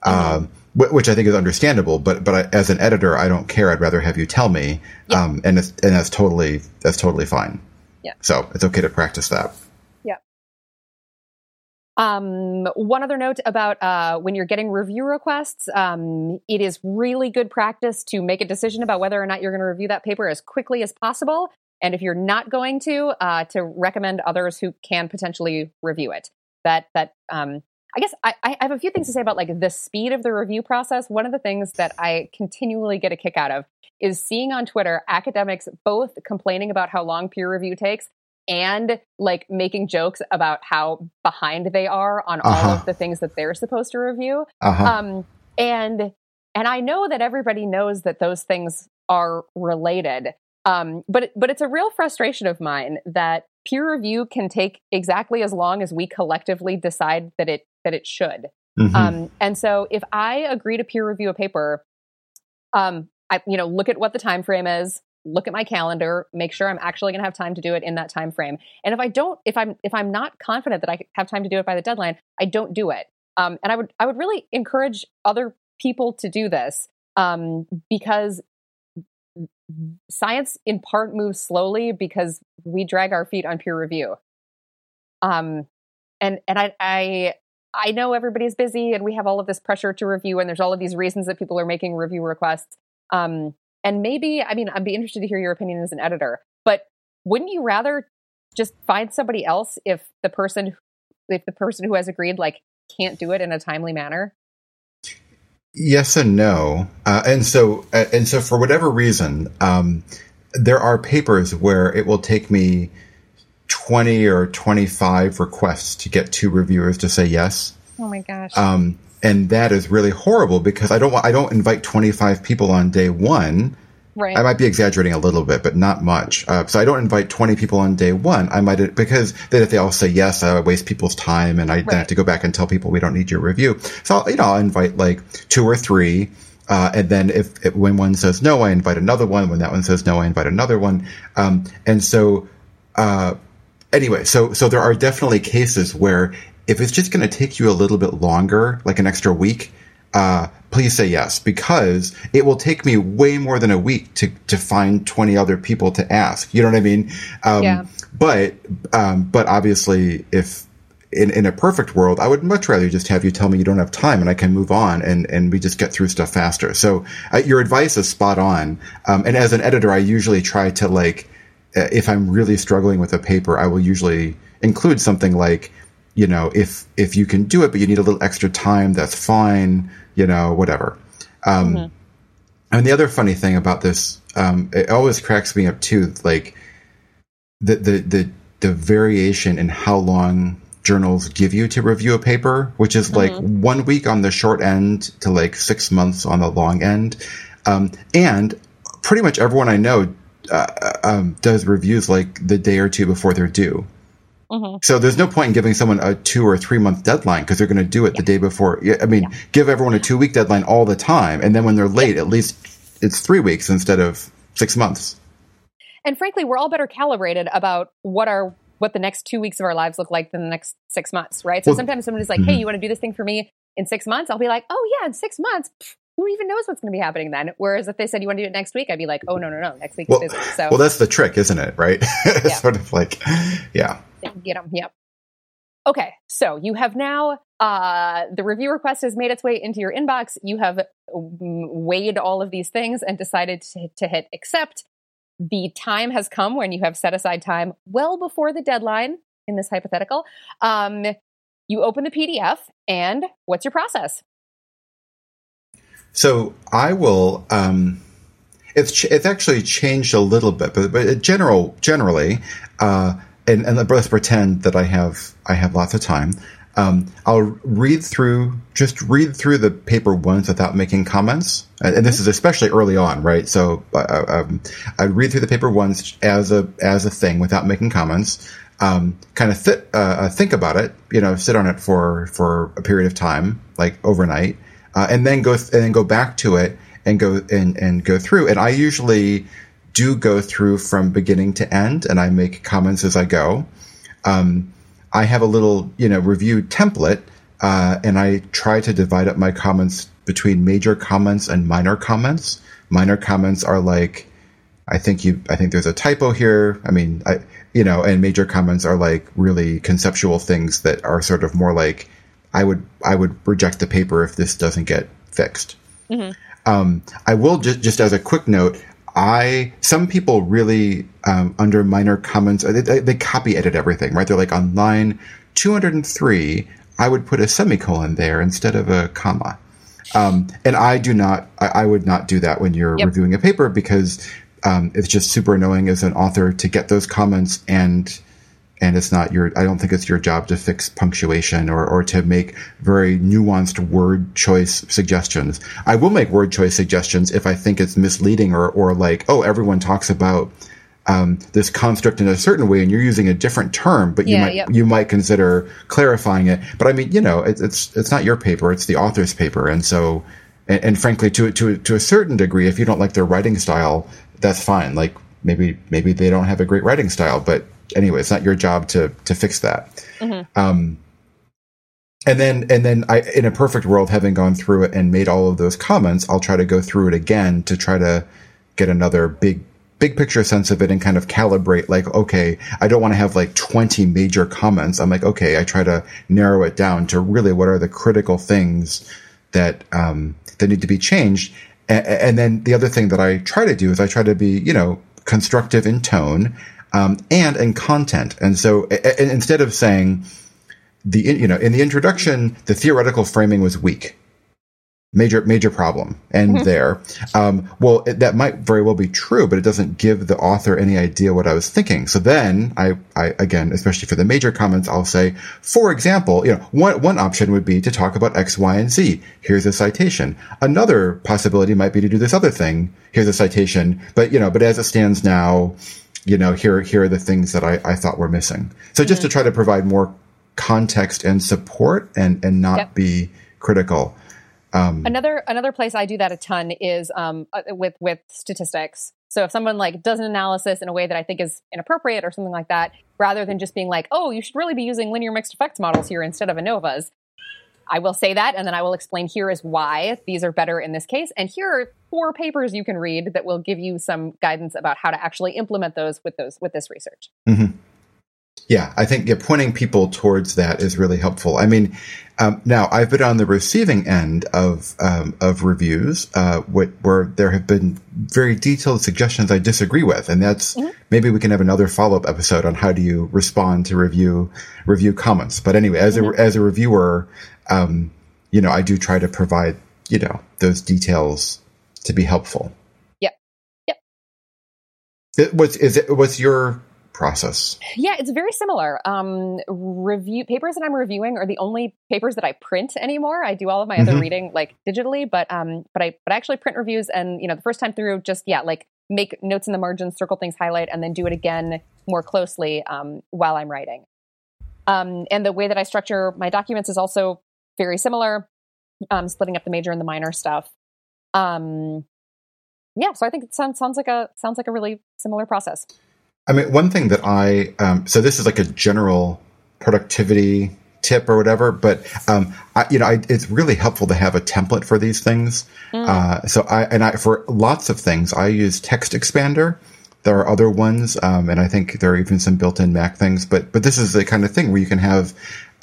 mm-hmm. um, which I think is understandable. But but I, as an editor, I don't care. I'd rather have you tell me, yeah. um, and and that's totally that's totally fine. Yeah. So it's okay to practice that. Yeah. Um, one other note about uh, when you're getting review requests, um, it is really good practice to make a decision about whether or not you're going to review that paper as quickly as possible And if you're not going to, uh, to recommend others who can potentially review it. That that um, I guess I, I have a few things to say about like the speed of the review process. One of the things that I continually get a kick out of is seeing on Twitter academics both complaining about how long peer review takes and like making jokes about how behind they are on uh-huh. all of the things that they're supposed to review. Uh-huh. Um, and and I know that everybody knows that those things are related. Um, but but it's a real frustration of mine that peer review can take exactly as long as we collectively decide that it that it should. Mm-hmm. Um, and so if I agree to peer review a paper, um, I you know look at what the time frame is, look at my calendar, make sure I'm actually going to have time to do it in that time frame. And if I don't, if I'm if I'm not confident that I have time to do it by the deadline, I don't do it. Um, and I would I would really encourage other people to do this um, because science in part moves slowly because we drag our feet on peer review. Um, and and I I I know everybody's busy and we have all of this pressure to review and there's all of these reasons that people are making review requests. Um, and maybe I mean I'd be interested to hear your opinion as an editor, but wouldn't you rather just find somebody else if the person if the person who has agreed like can't do it in a timely manner? Yes and no, uh, and so uh, and so for whatever reason, um, there are papers where it will take me twenty or twenty five requests to get two reviewers to say yes. Oh my gosh! Um, and that is really horrible because I don't want I don't invite twenty five people on day one Right. I might be exaggerating a little bit, but not much. Uh, so I don't invite 20 people on day one. I might, because then if they all say yes, I waste people's time and I right. have to go back and tell people we don't need your review. So, I'll, you know, I'll invite like two or three. Uh, and then if, if, when one says no, I invite another one. When that one says no, I invite another one. Um, and so, uh, anyway, so, so there are definitely cases where if it's just going to take you a little bit longer, like an extra week, uh, please say yes because it will take me way more than a week to, to find 20 other people to ask. You know what I mean? Um, yeah. But, um, but obviously if, in, in a perfect world, I would much rather just have you tell me you don't have time and I can move on and, and we just get through stuff faster. So uh, your advice is spot on. Um, and as an editor, I usually try to like, uh, if I'm really struggling with a paper, I will usually include something like, you know, if if you can do it, but you need a little extra time, that's fine. You know, whatever. Um, mm-hmm. And the other funny thing about this, um, it always cracks me up too. Like the the the the variation in how long journals give you to review a paper, which is like mm-hmm. one week on the short end to like six months on the long end. Um, and pretty much everyone I know uh, um, does reviews like the day or two before they're due. Mm-hmm. So there's no point in giving someone a two or three month deadline because they're going to do it yeah. the day before. I mean, yeah. give everyone a two week deadline all the time, and then when they're late, yeah. at least it's three weeks instead of six months. And frankly, we're all better calibrated about what our what the next two weeks of our lives look like than the next six months, right? So well, sometimes somebody's like, mm-hmm. "Hey, you want to do this thing for me in six months?" I'll be like, "Oh yeah, in six months." Who even knows what's going to be happening then? Whereas if they said you want to do it next week, I'd be like, oh no no no, next week well, is busy. So well, that's the trick, isn't it? Right? Yeah. sort of like, yeah. Get them. Yep. Okay, so you have now uh, the review request has made its way into your inbox. You have weighed all of these things and decided to, to hit accept. The time has come when you have set aside time well before the deadline in this hypothetical. Um, you open the PDF, and what's your process? So I will. Um, it's it's actually changed a little bit, but but general generally, uh, and, and let's pretend that I have I have lots of time. Um, I'll read through just read through the paper once without making comments, and, this is especially early on, right? So uh, um, I read through the paper once as a as a thing without making comments. Um, kind of th- uh, uh, think about it, you know, sit on it for for a period of time, like overnight, uh, and then go th- and then go back to it and go and and go through. And I usually do go through from beginning to end and I make comments as I go. Um, I have a little, you know, review template, uh, and I try to divide up my comments between major comments and minor comments. Minor comments are like, I think you, I think there's a typo here. I mean, I, you know, and major comments are like really conceptual things that are sort of more like, I would, I would reject the paper if this doesn't get fixed. Mm-hmm. Um, I will just, just as a quick note, I some people really um, under minor comments they, they, copy edit everything right. They're like on line 203, I would put a semicolon there instead of a comma. Um, and I do not. I, I, would not do that when you're yep. reviewing a paper because um, it's just super annoying as an author to get those comments and and it's not your i don't think it's your job to fix punctuation or, or to make very nuanced word choice suggestions. I will make word choice suggestions if i think it's misleading or, or like oh everyone talks about um, this construct in a certain way and you're using a different term but you yeah, might yep. you might consider clarifying it. But i mean you know it, it's it's not your paper it's the author's paper. And so and, and frankly to to to a certain degree if you don't like their writing style that's fine. Like maybe maybe they don't have a great writing style but anyway, it's not your job to to fix that. Mm-hmm. Um, and then and then I, in a perfect world, having gone through it and made all of those comments, I'll try to go through it again to try to get another big big picture sense of it and kind of calibrate like okay i don't want to have like 20 major comments i'm like okay i try to narrow it down to really what are the critical things that um, that need to be changed and, and then the other thing that i try to do is i try to be you know constructive in tone um, and in content. And so and instead of saying the you know in the introduction, the theoretical framing was weak. Major major problem, and mm-hmm. there. Um, well, it, that might very well be true, but it doesn't give the author any idea what I was thinking. So then, I, I again, especially for the major comments, I'll say, for example, you know, one one option would be to talk about X, Y, and Z. Here's a citation. Another possibility might be to do this other thing. Here's a citation, but you know, but as it stands now, you know, here, here are the things that I, I thought were missing. So just mm-hmm. to try to provide more context and support and, and not yep. be critical. Um, another, another place I do that a ton is, um, uh, with, with statistics. So if someone like does an analysis in a way that I think is inappropriate or something like that, rather than just being like, oh, you should really be using linear mixed effects models here instead of ANOVAs, I will say that, and then I will explain here is why these are better in this case. And here are four papers you can read that will give you some guidance about how to actually implement those with those with this research. Mm-hmm. Yeah, I think yeah, pointing people towards that is really helpful. I mean, um, now I've been on the receiving end of um, of reviews uh, where there have been very detailed suggestions I disagree with, and that's mm-hmm. maybe we can have another follow up episode on how do you respond to review review comments. But anyway, as mm-hmm. a as a reviewer, um, you know, I do try to provide, you know, those details to be helpful. Yep. Yep. It, what's is it? What's your process? Yeah, it's very similar. Um, review papers that I'm reviewing are the only papers that I print anymore. I do all of my mm-hmm. other reading like digitally, but um, but I but I actually print reviews, and you know, the first time through, just yeah, like make notes in the margins, circle things, highlight, and then do it again more closely um, while I'm writing. Um, and the way that I structure my documents is also very similar, um, splitting up the major and the minor stuff. Um, yeah, so I think it sounds sounds like a sounds like a really similar process. I mean, one thing that I um, so this is like a general productivity tip or whatever, but um, I, you know, I, it's really helpful to have a template for these things. Mm. Uh, so I and I for lots of things I use Text Expander. There are other ones, um, and I think there are even some built-in Mac things. But but this is the kind of thing where you can have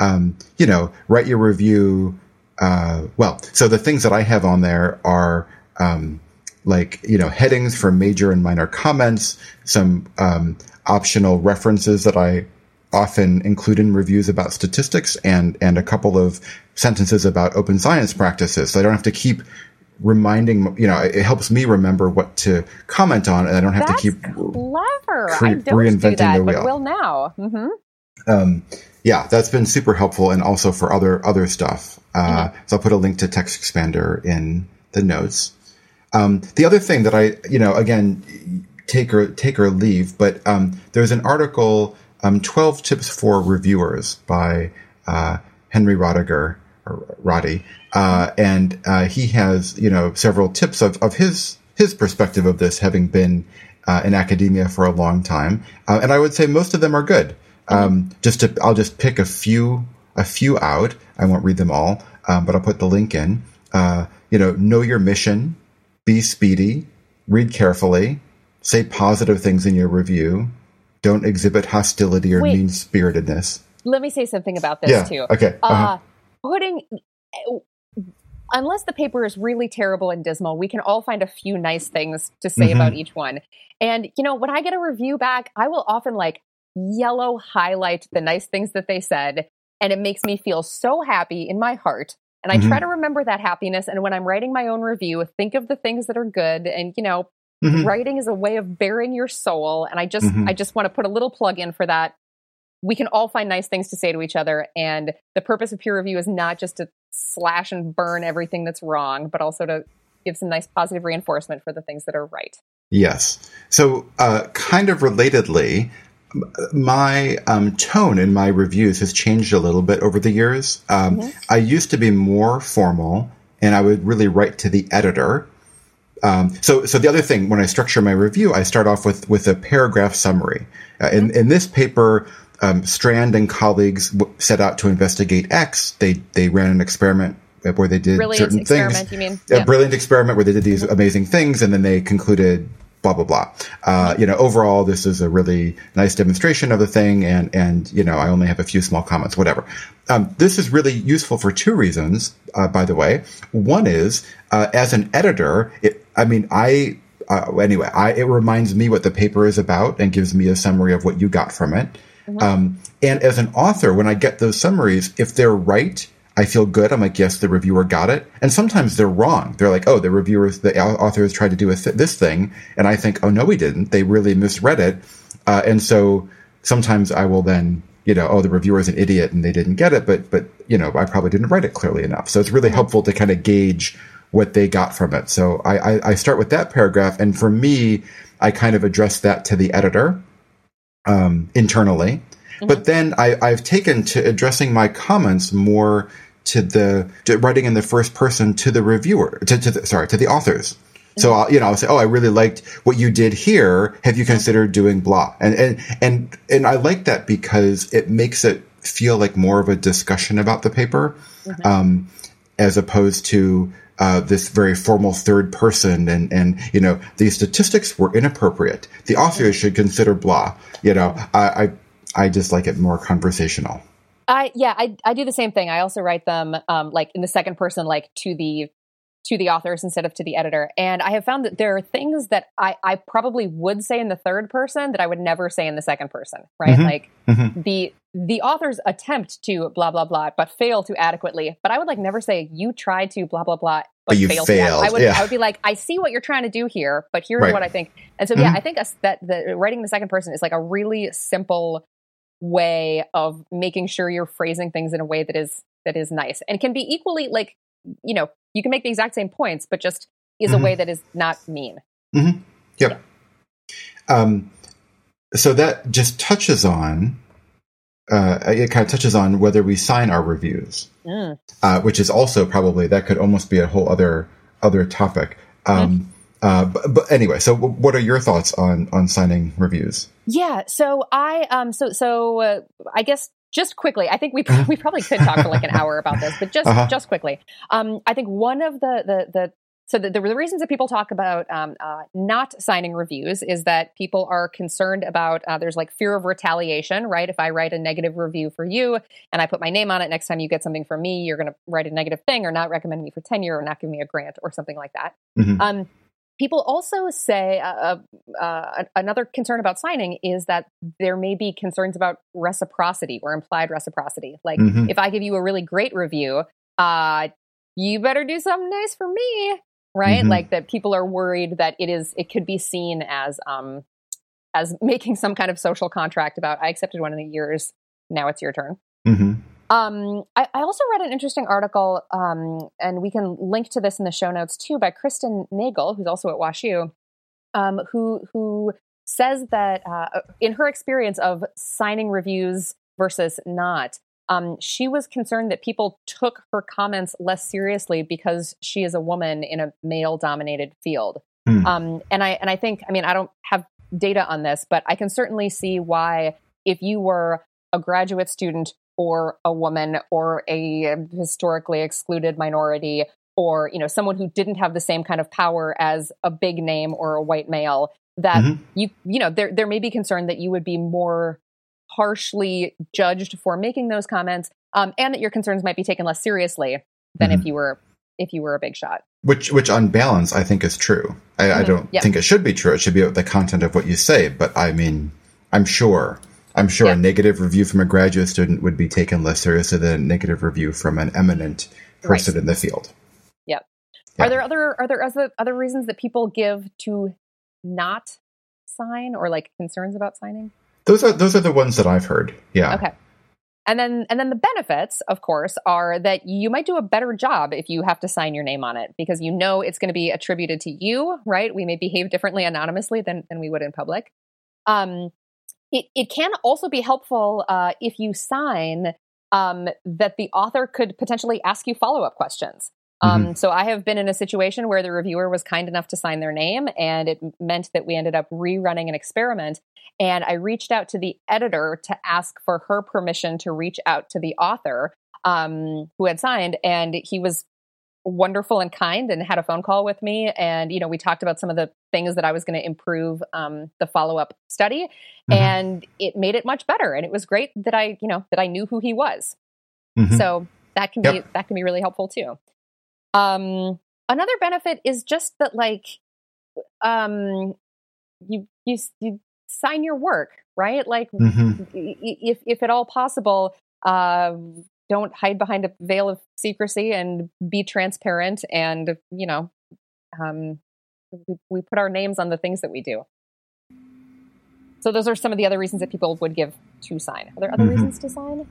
um, you know, write your review. Uh, well, so the things that I have on there are, um, like, you know, headings for major and minor comments, some, um, optional references that I often include in reviews about statistics and, and a couple of sentences about open science practices. So I don't have to keep reminding, you know, it helps me remember what to comment on and I don't have That's to keep clever. Cre- I don't reinventing do that, the wheel. But will now. Mm-hmm. Um, yeah, that's been super helpful, and also for other other stuff. Uh, mm-hmm. So I'll put a link to Text Expander in the notes. Um, the other thing that I, you know, again, take or take or leave, but um, there's an article, um, "12 Tips for Reviewers" by uh, Henry Roediger or Roddy, uh, and uh, he has, you know, several tips of, of his his perspective of this, having been uh, in academia for a long time, uh, and I would say most of them are good. Um, just to, I'll just pick a few, a few out. I won't read them all, um, but I'll put the link in. Uh, you know, know your mission, be speedy, read carefully, say positive things in your review, don't exhibit hostility or mean spiritedness. Let me say something about this yeah, too. Okay. Uh, uh-huh. Uh, putting unless the paper is really terrible and dismal, we can all find a few nice things to say mm-hmm. about each one. And, you know, when I get a review back, I will often like yellow highlight the nice things that they said. And it makes me feel so happy in my heart. And I mm-hmm. try to remember that happiness. And when I'm writing my own review, think of the things that are good. And, you know, mm-hmm. writing is a way of baring your soul. And I just, mm-hmm. I just want to put a little plug in for that. We can all find nice things to say to each other. And the purpose of peer review is not just to slash and burn everything that's wrong, but also to give some nice positive reinforcement for the things that are right. Yes. So, uh, kind of relatedly, my um, tone in my reviews has changed a little bit over the years. Um, mm-hmm. I used to be more formal, and I would really write to the editor. Um, so, so the other thing, when I structure my review, I start off with with a paragraph summary. Uh, in in this paper, um, Strand and colleagues w- set out to investigate X. They they ran an experiment where they did brilliant certain things. You mean? A yeah. brilliant experiment where they did these amazing things, and then they concluded blah blah blah. Uh, you know, overall, this is a really nice demonstration of the thing, and and you know, I only have a few small comments, whatever. Um, this is really useful for two reasons, uh, by the way. One is uh, as an editor, it, I mean, I uh, anyway, I, it reminds me what the paper is about and gives me a summary of what you got from it. Mm-hmm. Um, and as an author, when I get those summaries, if they're right I feel good. I'm like, yes, the reviewer got it. And sometimes they're wrong. They're like, oh, the reviewers, the authors tried to do this thing. And I think, oh, no, we didn't. They really misread it. Uh, and so sometimes I will then, you know, oh, the reviewer is an idiot and they didn't get it. But, but, you know, I probably didn't write it clearly enough. So it's really helpful to kind of gauge what they got from it. So I, I, I start with that paragraph. And for me, I kind of address that to the editor, um, internally. Mm-hmm. But then I, I've taken to addressing my comments more to the to writing in the first person to the reviewer to, to the, sorry to the authors. So mm-hmm. I'll, you know, I'll say, "Oh, I really liked what you did here. Have you considered doing blah?" And and and and I like that because it makes it feel like more of a discussion about the paper, mm-hmm. um, as opposed to uh, this very formal third person. And and you know, these statistics were inappropriate. The authors mm-hmm. should consider blah. You know, I, I I just like it more conversational. I yeah, I I do the same thing. I also write them um, like in the second person, like to the to the authors instead of to the editor. And I have found that there are things that I, I probably would say in the third person that I would never say in the second person, right? Mm-hmm. Like mm-hmm. the the authors attempt to blah blah blah, but fail to adequately. But I would like never say you tried to blah blah blah, but, but you failed. failed. I would yeah. I would be like, I see what you're trying to do here, but here's right. what I think. And so yeah, mm-hmm. I think that the writing the second person is like a really simple way of making sure you're phrasing things in a way that is that is nice and can be equally like you know you can make the exact same points but just is mm-hmm. a way that is not mean mm-hmm. yep yeah. um, so that just touches on uh, it kind of touches on whether we sign our reviews mm. uh, which is also probably that could almost be a whole other other topic um, mm. Uh, but, but, anyway, so what are your thoughts on on signing reviews? Yeah, so I um so so uh, I guess just quickly, I think we mm-hmm. we probably could talk for like an hour about this, but just uh-huh. just quickly, um, I think one of the the the so the, the, the reasons that people talk about um, uh, not signing reviews is that people are concerned about uh, there's like fear of retaliation, right? If I write a negative review for you and I put my name on it, next time you get something from me, you're going to write a negative thing or not recommend me for tenure or not give me a grant or something like that. Mm-hmm. Um, People also say uh, uh, uh, another concern about signing is that there may be concerns about reciprocity or implied reciprocity. Like, mm-hmm. if I give you a really great review, uh, you better do something nice for me, right? Mm-hmm. Like that people are worried that it is it could be seen as um as making some kind of social contract about I accepted one of the years, now it's your turn. Um, I, I, also read an interesting article, um, and we can link to this in the show notes too, by Kristen Naegle, who's also at WashU, um, who who says that uh, in her experience of signing reviews versus not, um, she was concerned that people took her comments less seriously because she is a woman in a male-dominated field. Um, and I and I think, I mean, I don't have data on this, but I can certainly see why if you were a graduate student or a woman or a historically excluded minority or you know someone who didn't have the same kind of power as a big name or a white male that mm-hmm. you you know there there may be concern that you would be more harshly judged for making those comments um, and that your concerns might be taken less seriously than mm-hmm. if you were if you were a big shot. Which, which on balance, I think is true. I, mm-hmm. I don't yep. think it should be true. It should be the content of what you say. But I mean, I'm sure, I'm sure yep. a negative review from a graduate student would be taken less seriously than a negative review from an eminent person right. in the field. Yep. Yeah. Are there other are there other other reasons that people give to not sign or like concerns about signing? Those are those are the ones that I've heard. Yeah. Okay. And then and then the benefits, of course, are that you might do a better job if you have to sign your name on it because you know it's going to be attributed to you, right? We may behave differently anonymously than, than we would in public. Um, it, it can also be helpful uh, if you sign um, that the author could potentially ask you follow up questions. Um, mm-hmm. So I have been in a situation where the reviewer was kind enough to sign their name, and it meant that we ended up rerunning an experiment. And I reached out to the editor to ask for her permission to reach out to the author um, who had signed, and he was wonderful and kind and had a phone call with me and you know we talked about some of the things that i was going to improve um, the follow-up study mm-hmm. and it made it much better and it was great that i you know that i knew who he was mm-hmm. so that can yep. be that can be really helpful too um, another benefit is just that like um, you you you sign your work, right? Like mm-hmm. if if at all possible, uh, don't hide behind a veil of secrecy and be transparent and you know um, we, we put our names on the things that we do so those are some of the other reasons that people would give to sign are there other mm-hmm. reasons to sign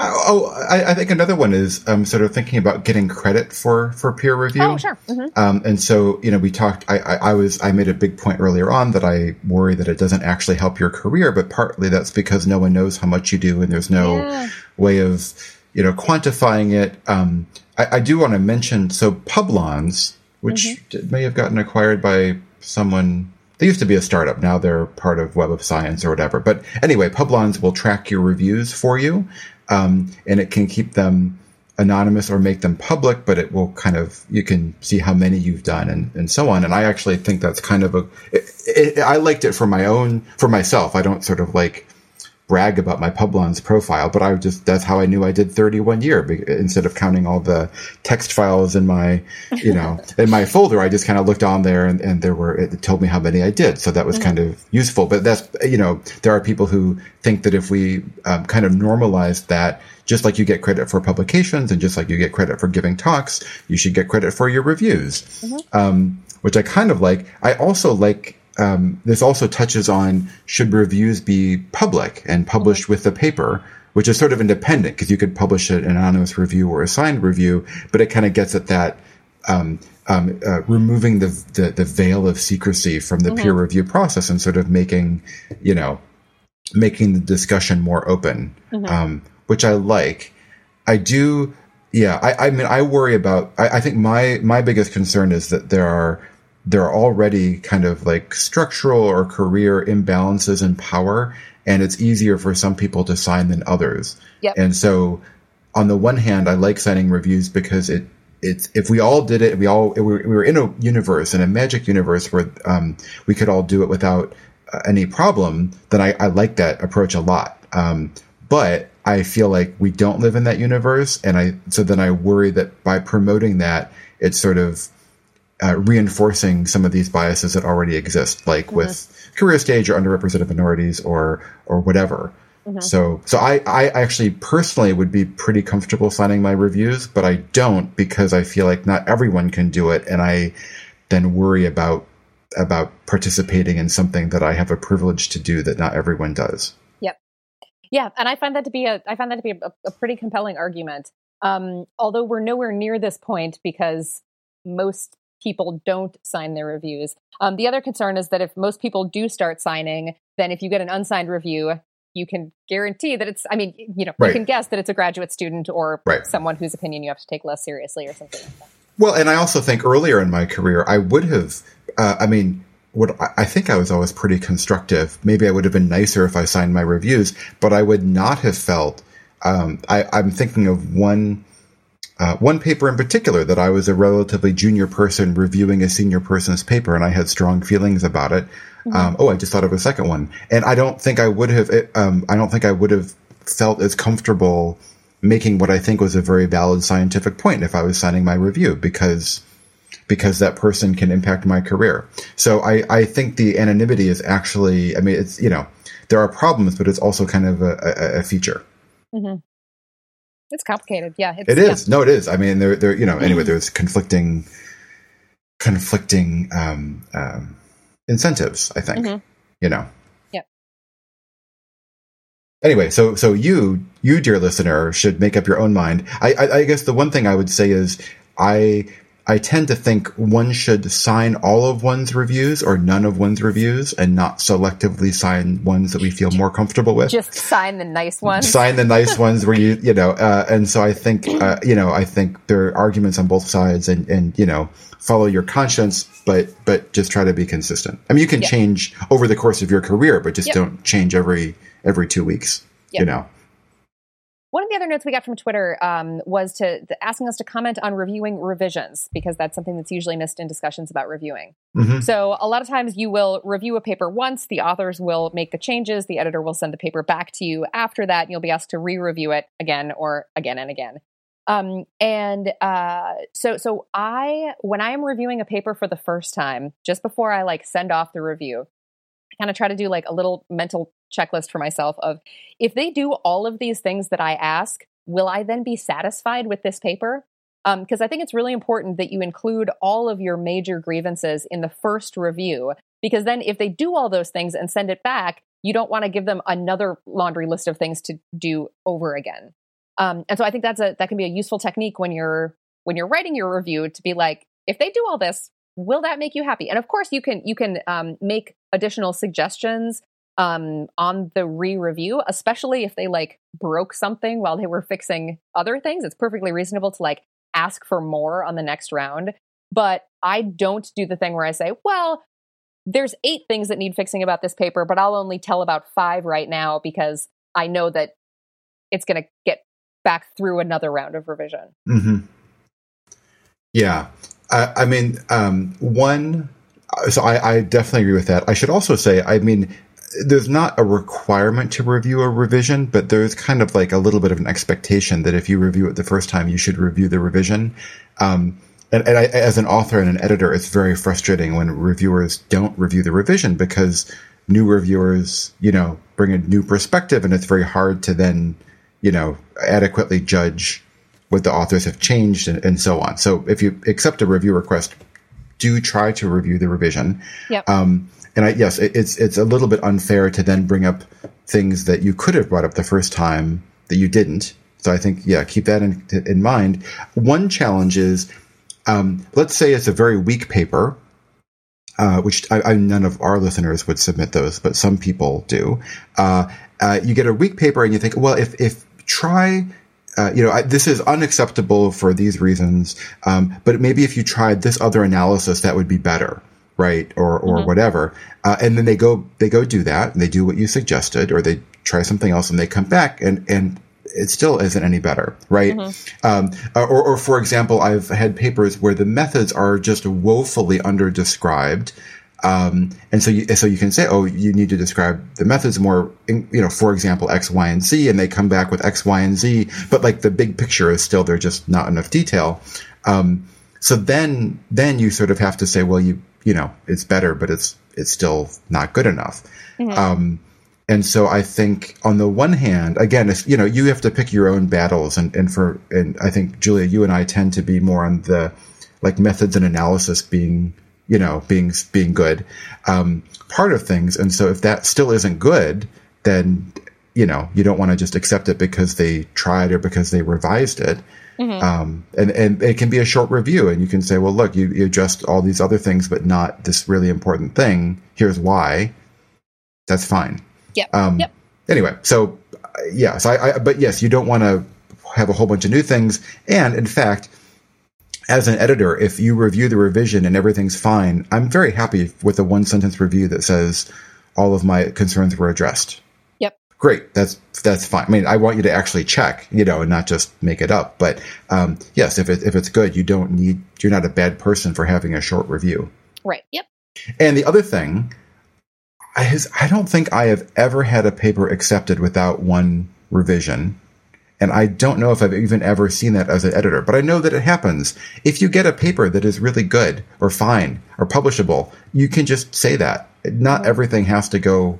Oh, I, I, think another one is um, sort of thinking about getting credit for for peer review. Oh, sure. Mm-hmm. Um, and so, you know, we talked. I, I, I, was I made a big point earlier on that I worry that it doesn't actually help your career, but partly that's because no one knows how much you do, and there's no yeah. Way of you know quantifying it. Um, I, I, do want to mention so Publons, which mm-hmm. may have gotten acquired by someone they used to be a startup. Now they're part of Web of Science or whatever. But anyway, Publons will track your reviews for you um, and it can keep them anonymous or make them public, but it will kind of you can see how many you've done and, and so on. And I actually think that's kind of a it, it, I liked it for my own for myself. I don't sort of like brag about my Publons profile, but I just, that's how I knew I did 31 year instead of counting all the text files in my, you know, in my folder. I just kind of looked on there and, and there were, it told me how many I did. So that was mm-hmm. kind of useful. But that's, you know, there are people who think that if we um, kind of normalize that, just like you get credit for publications and just like you get credit for giving talks, you should get credit for your reviews. Mm-hmm. Um, which I kind of like. I also like um, this also touches on should reviews be public and published with the paper, which is sort of independent because you could publish an anonymous review or a signed review, but it kind of gets at that um, um, uh, removing the, the, the veil of secrecy from the mm-hmm. peer review process and sort of making you know making the discussion more open, mm-hmm. Um, which I like. I do. Yeah, I, I mean, I worry about. I, I think my my biggest concern is that there are there are already kind of like structural or career imbalances in power, and it's easier for some people to sign than others. Yep. And so, on the one hand, I like signing reviews because it it's if we all did it, we all we were, we were in a universe, in a magic universe where um, we could all do it without uh, any problem. Then I, I like that approach a lot. Um, but I feel like we don't live in that universe, and I so then I worry that by promoting that, it's sort of uh, reinforcing some of these biases that already exist, like mm-hmm. with career stage or underrepresented minorities or or whatever. Mm-hmm. So, so I, I actually personally would be pretty comfortable signing my reviews, but I don't because I feel like not everyone can do it, and I then worry about about participating in something that I have a privilege to do that not everyone does. Yep. Yeah, and I find that to be a I find that to be a, a pretty compelling argument. Um, although we're nowhere near this point because most people don't sign their reviews. Um, the other concern is that if most people do start signing, then if you get an unsigned review, you can guarantee that it's, I mean, you know, right. you can guess that it's a graduate student or right. someone whose opinion you have to take less seriously or something like that. Well, and I also think earlier in my career, I would have, uh, I mean, what I think I was always pretty constructive. Maybe I would have been nicer if I signed my reviews, but I would not have felt. Um, I, I'm thinking of one uh, one paper in particular that I was a relatively junior person reviewing a senior person's paper, and I had strong feelings about it. Mm-hmm. Um, oh, I just thought of a second one, and I don't think I would have. Um, I don't think I would have felt as comfortable making what I think was a very valid scientific point if I was signing my review because because that person can impact my career. So I, I think the anonymity is actually, I mean, it's, you know, there are problems, but it's also kind of a, a, a feature. Mm-hmm. It's complicated. Yeah. It's, it is. Yeah. No, it is. I mean, there, there, you know, anyway, there's conflicting, conflicting, um, um, incentives, I think, mm-hmm. you know. Yeah. Anyway, so, so you, you, dear listener, should make up your own mind. I, I, I guess the one thing I would say is I, I tend to think one should sign all of one's reviews or none of one's reviews and not selectively sign ones that we feel more comfortable with. Just sign the nice ones. Sign the nice ones where you, you know, uh, and so I think, uh, you know, I think there are arguments on both sides and, and, you know, follow your conscience, but, but just try to be consistent. I mean, you can yep. change over the course of your career, but just yep. don't change every, every two weeks, yep. you know. One of the other notes we got from Twitter um, was to, to, asking us to comment on reviewing revisions because that's something that's usually missed in discussions about reviewing. Mm-hmm. So a lot of times you will review a paper once, the authors will make the changes, the editor will send the paper back to you. After that, and you'll be asked to re-review it again or again and again. Um, and uh, so, so I, when I am reviewing a paper for the first time, just before I like send off the review, I kind of try to do like a little mental checklist for myself of if they do all of these things that I ask, will I then be satisfied with this paper? Because um, I think it's really important that you include all of your major grievances in the first review. Because then, if they do all those things and send it back, you don't want to give them another laundry list of things to do over again. Um, and so, I think that's a that can be a useful technique when you're when you're writing your review to be like, if they do all this, will that make you happy? And of course, you can you can um, make additional suggestions um, on the re-review, especially if they like broke something while they were fixing other things. It's perfectly reasonable to like ask for more on the next round. But I don't do the thing where I say, well, there's eight things that need fixing about this paper, but I'll only tell about five right now because I know that it's going to get back through another round of revision. Mm-hmm. Yeah. I, I mean, um, one, so I, I definitely agree with that. I should also say, I mean, there's not a requirement to review a revision, but there's kind of like a little bit of an expectation that if you review it the first time, you should review the revision. Um, and, and I, as an author and an editor, it's very frustrating when reviewers don't review the revision because new reviewers, you know, bring a new perspective, and it's very hard to then, you know, adequately judge what the authors have changed and, and so on. So if you accept a review request, do try to review the revision. Yep. Um, and I, yes, it, it's it's a little bit unfair to then bring up things that you could have brought up the first time that you didn't. So I think yeah, keep that in in mind. One challenge is, um, let's say it's a very weak paper, uh, which I, I, none of our listeners would submit those, but some people do. Uh, uh, you get a weak paper and you think, well, if if try uh, you know, I, this is unacceptable for these reasons. Um, but maybe if you tried this other analysis, that would be better right or or mm-hmm. whatever uh, and then they go they go do that and they do what you suggested or they try something else and they come back and and it still isn't any better right mm-hmm. um, or, or for example i've had papers where the methods are just woefully under described um, and so you, so you can say, oh, you need to describe the methods more, you know, for example, X, Y, and Z, and they come back with X, Y, and Z, but like the big picture is still, there's just not enough detail. Um, so then, then you sort of have to say, well, you, you know, it's better, but it's it's still not good enough. Mm-hmm. Um, and so I think on the one hand, again, if you know, you have to pick your own battles, and and for and I think Julia, you and I tend to be more on the like methods and analysis being you know being being good um, part of things, and so if that still isn't good, then you know you don't want to just accept it because they tried or because they revised it. Mm-hmm. Um, and, and it can be a short review and you can say, well, look, you, you addressed all these other things, but not this really important thing. Here's why. That's fine. Yep. Um, yep. Anyway, so yes, I, I, but yes, you don't want to have a whole bunch of new things. And in fact, as an editor, if you review the revision and everything's fine, I'm very happy with a one sentence review that says all of my concerns were addressed great. That's that's fine. I mean, I want you to actually check, you know, and not just make it up. But um, yes, if it, if it's good, you don't need. You're not a bad person for having a short review. Right. Yep. And the other thing, I I don't think I have ever had a paper accepted without one revision. And I don't know if I've even ever seen that as an editor, but I know that it happens. If you get a paper that is really good or fine or publishable, you can just say that. Not everything has to go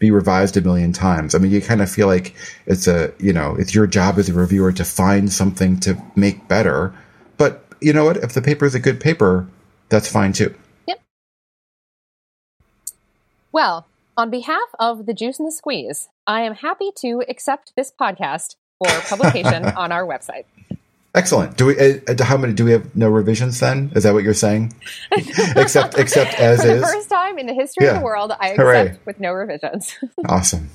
be revised a million times. I mean, you kind of feel like it's a, you know, it's your job as a reviewer to find something to make better. But you know what? If the paper is a good paper, that's fine too. Yep. Well, on behalf of the Juice and the Squeeze, I am happy to accept this podcast for publication on our website. Excellent. Do we? Uh, how many? Do we have no revisions then? Is that what you're saying? except, except as For the is. first time in the history of the world, I accept Hooray. with no revisions. Awesome.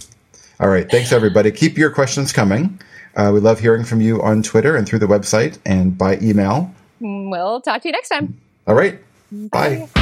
All right. Thanks, everybody. Keep your questions coming. Uh, we love hearing from you on Twitter and through the website and by email. we'll talk to you next time. All right. Bye. Bye.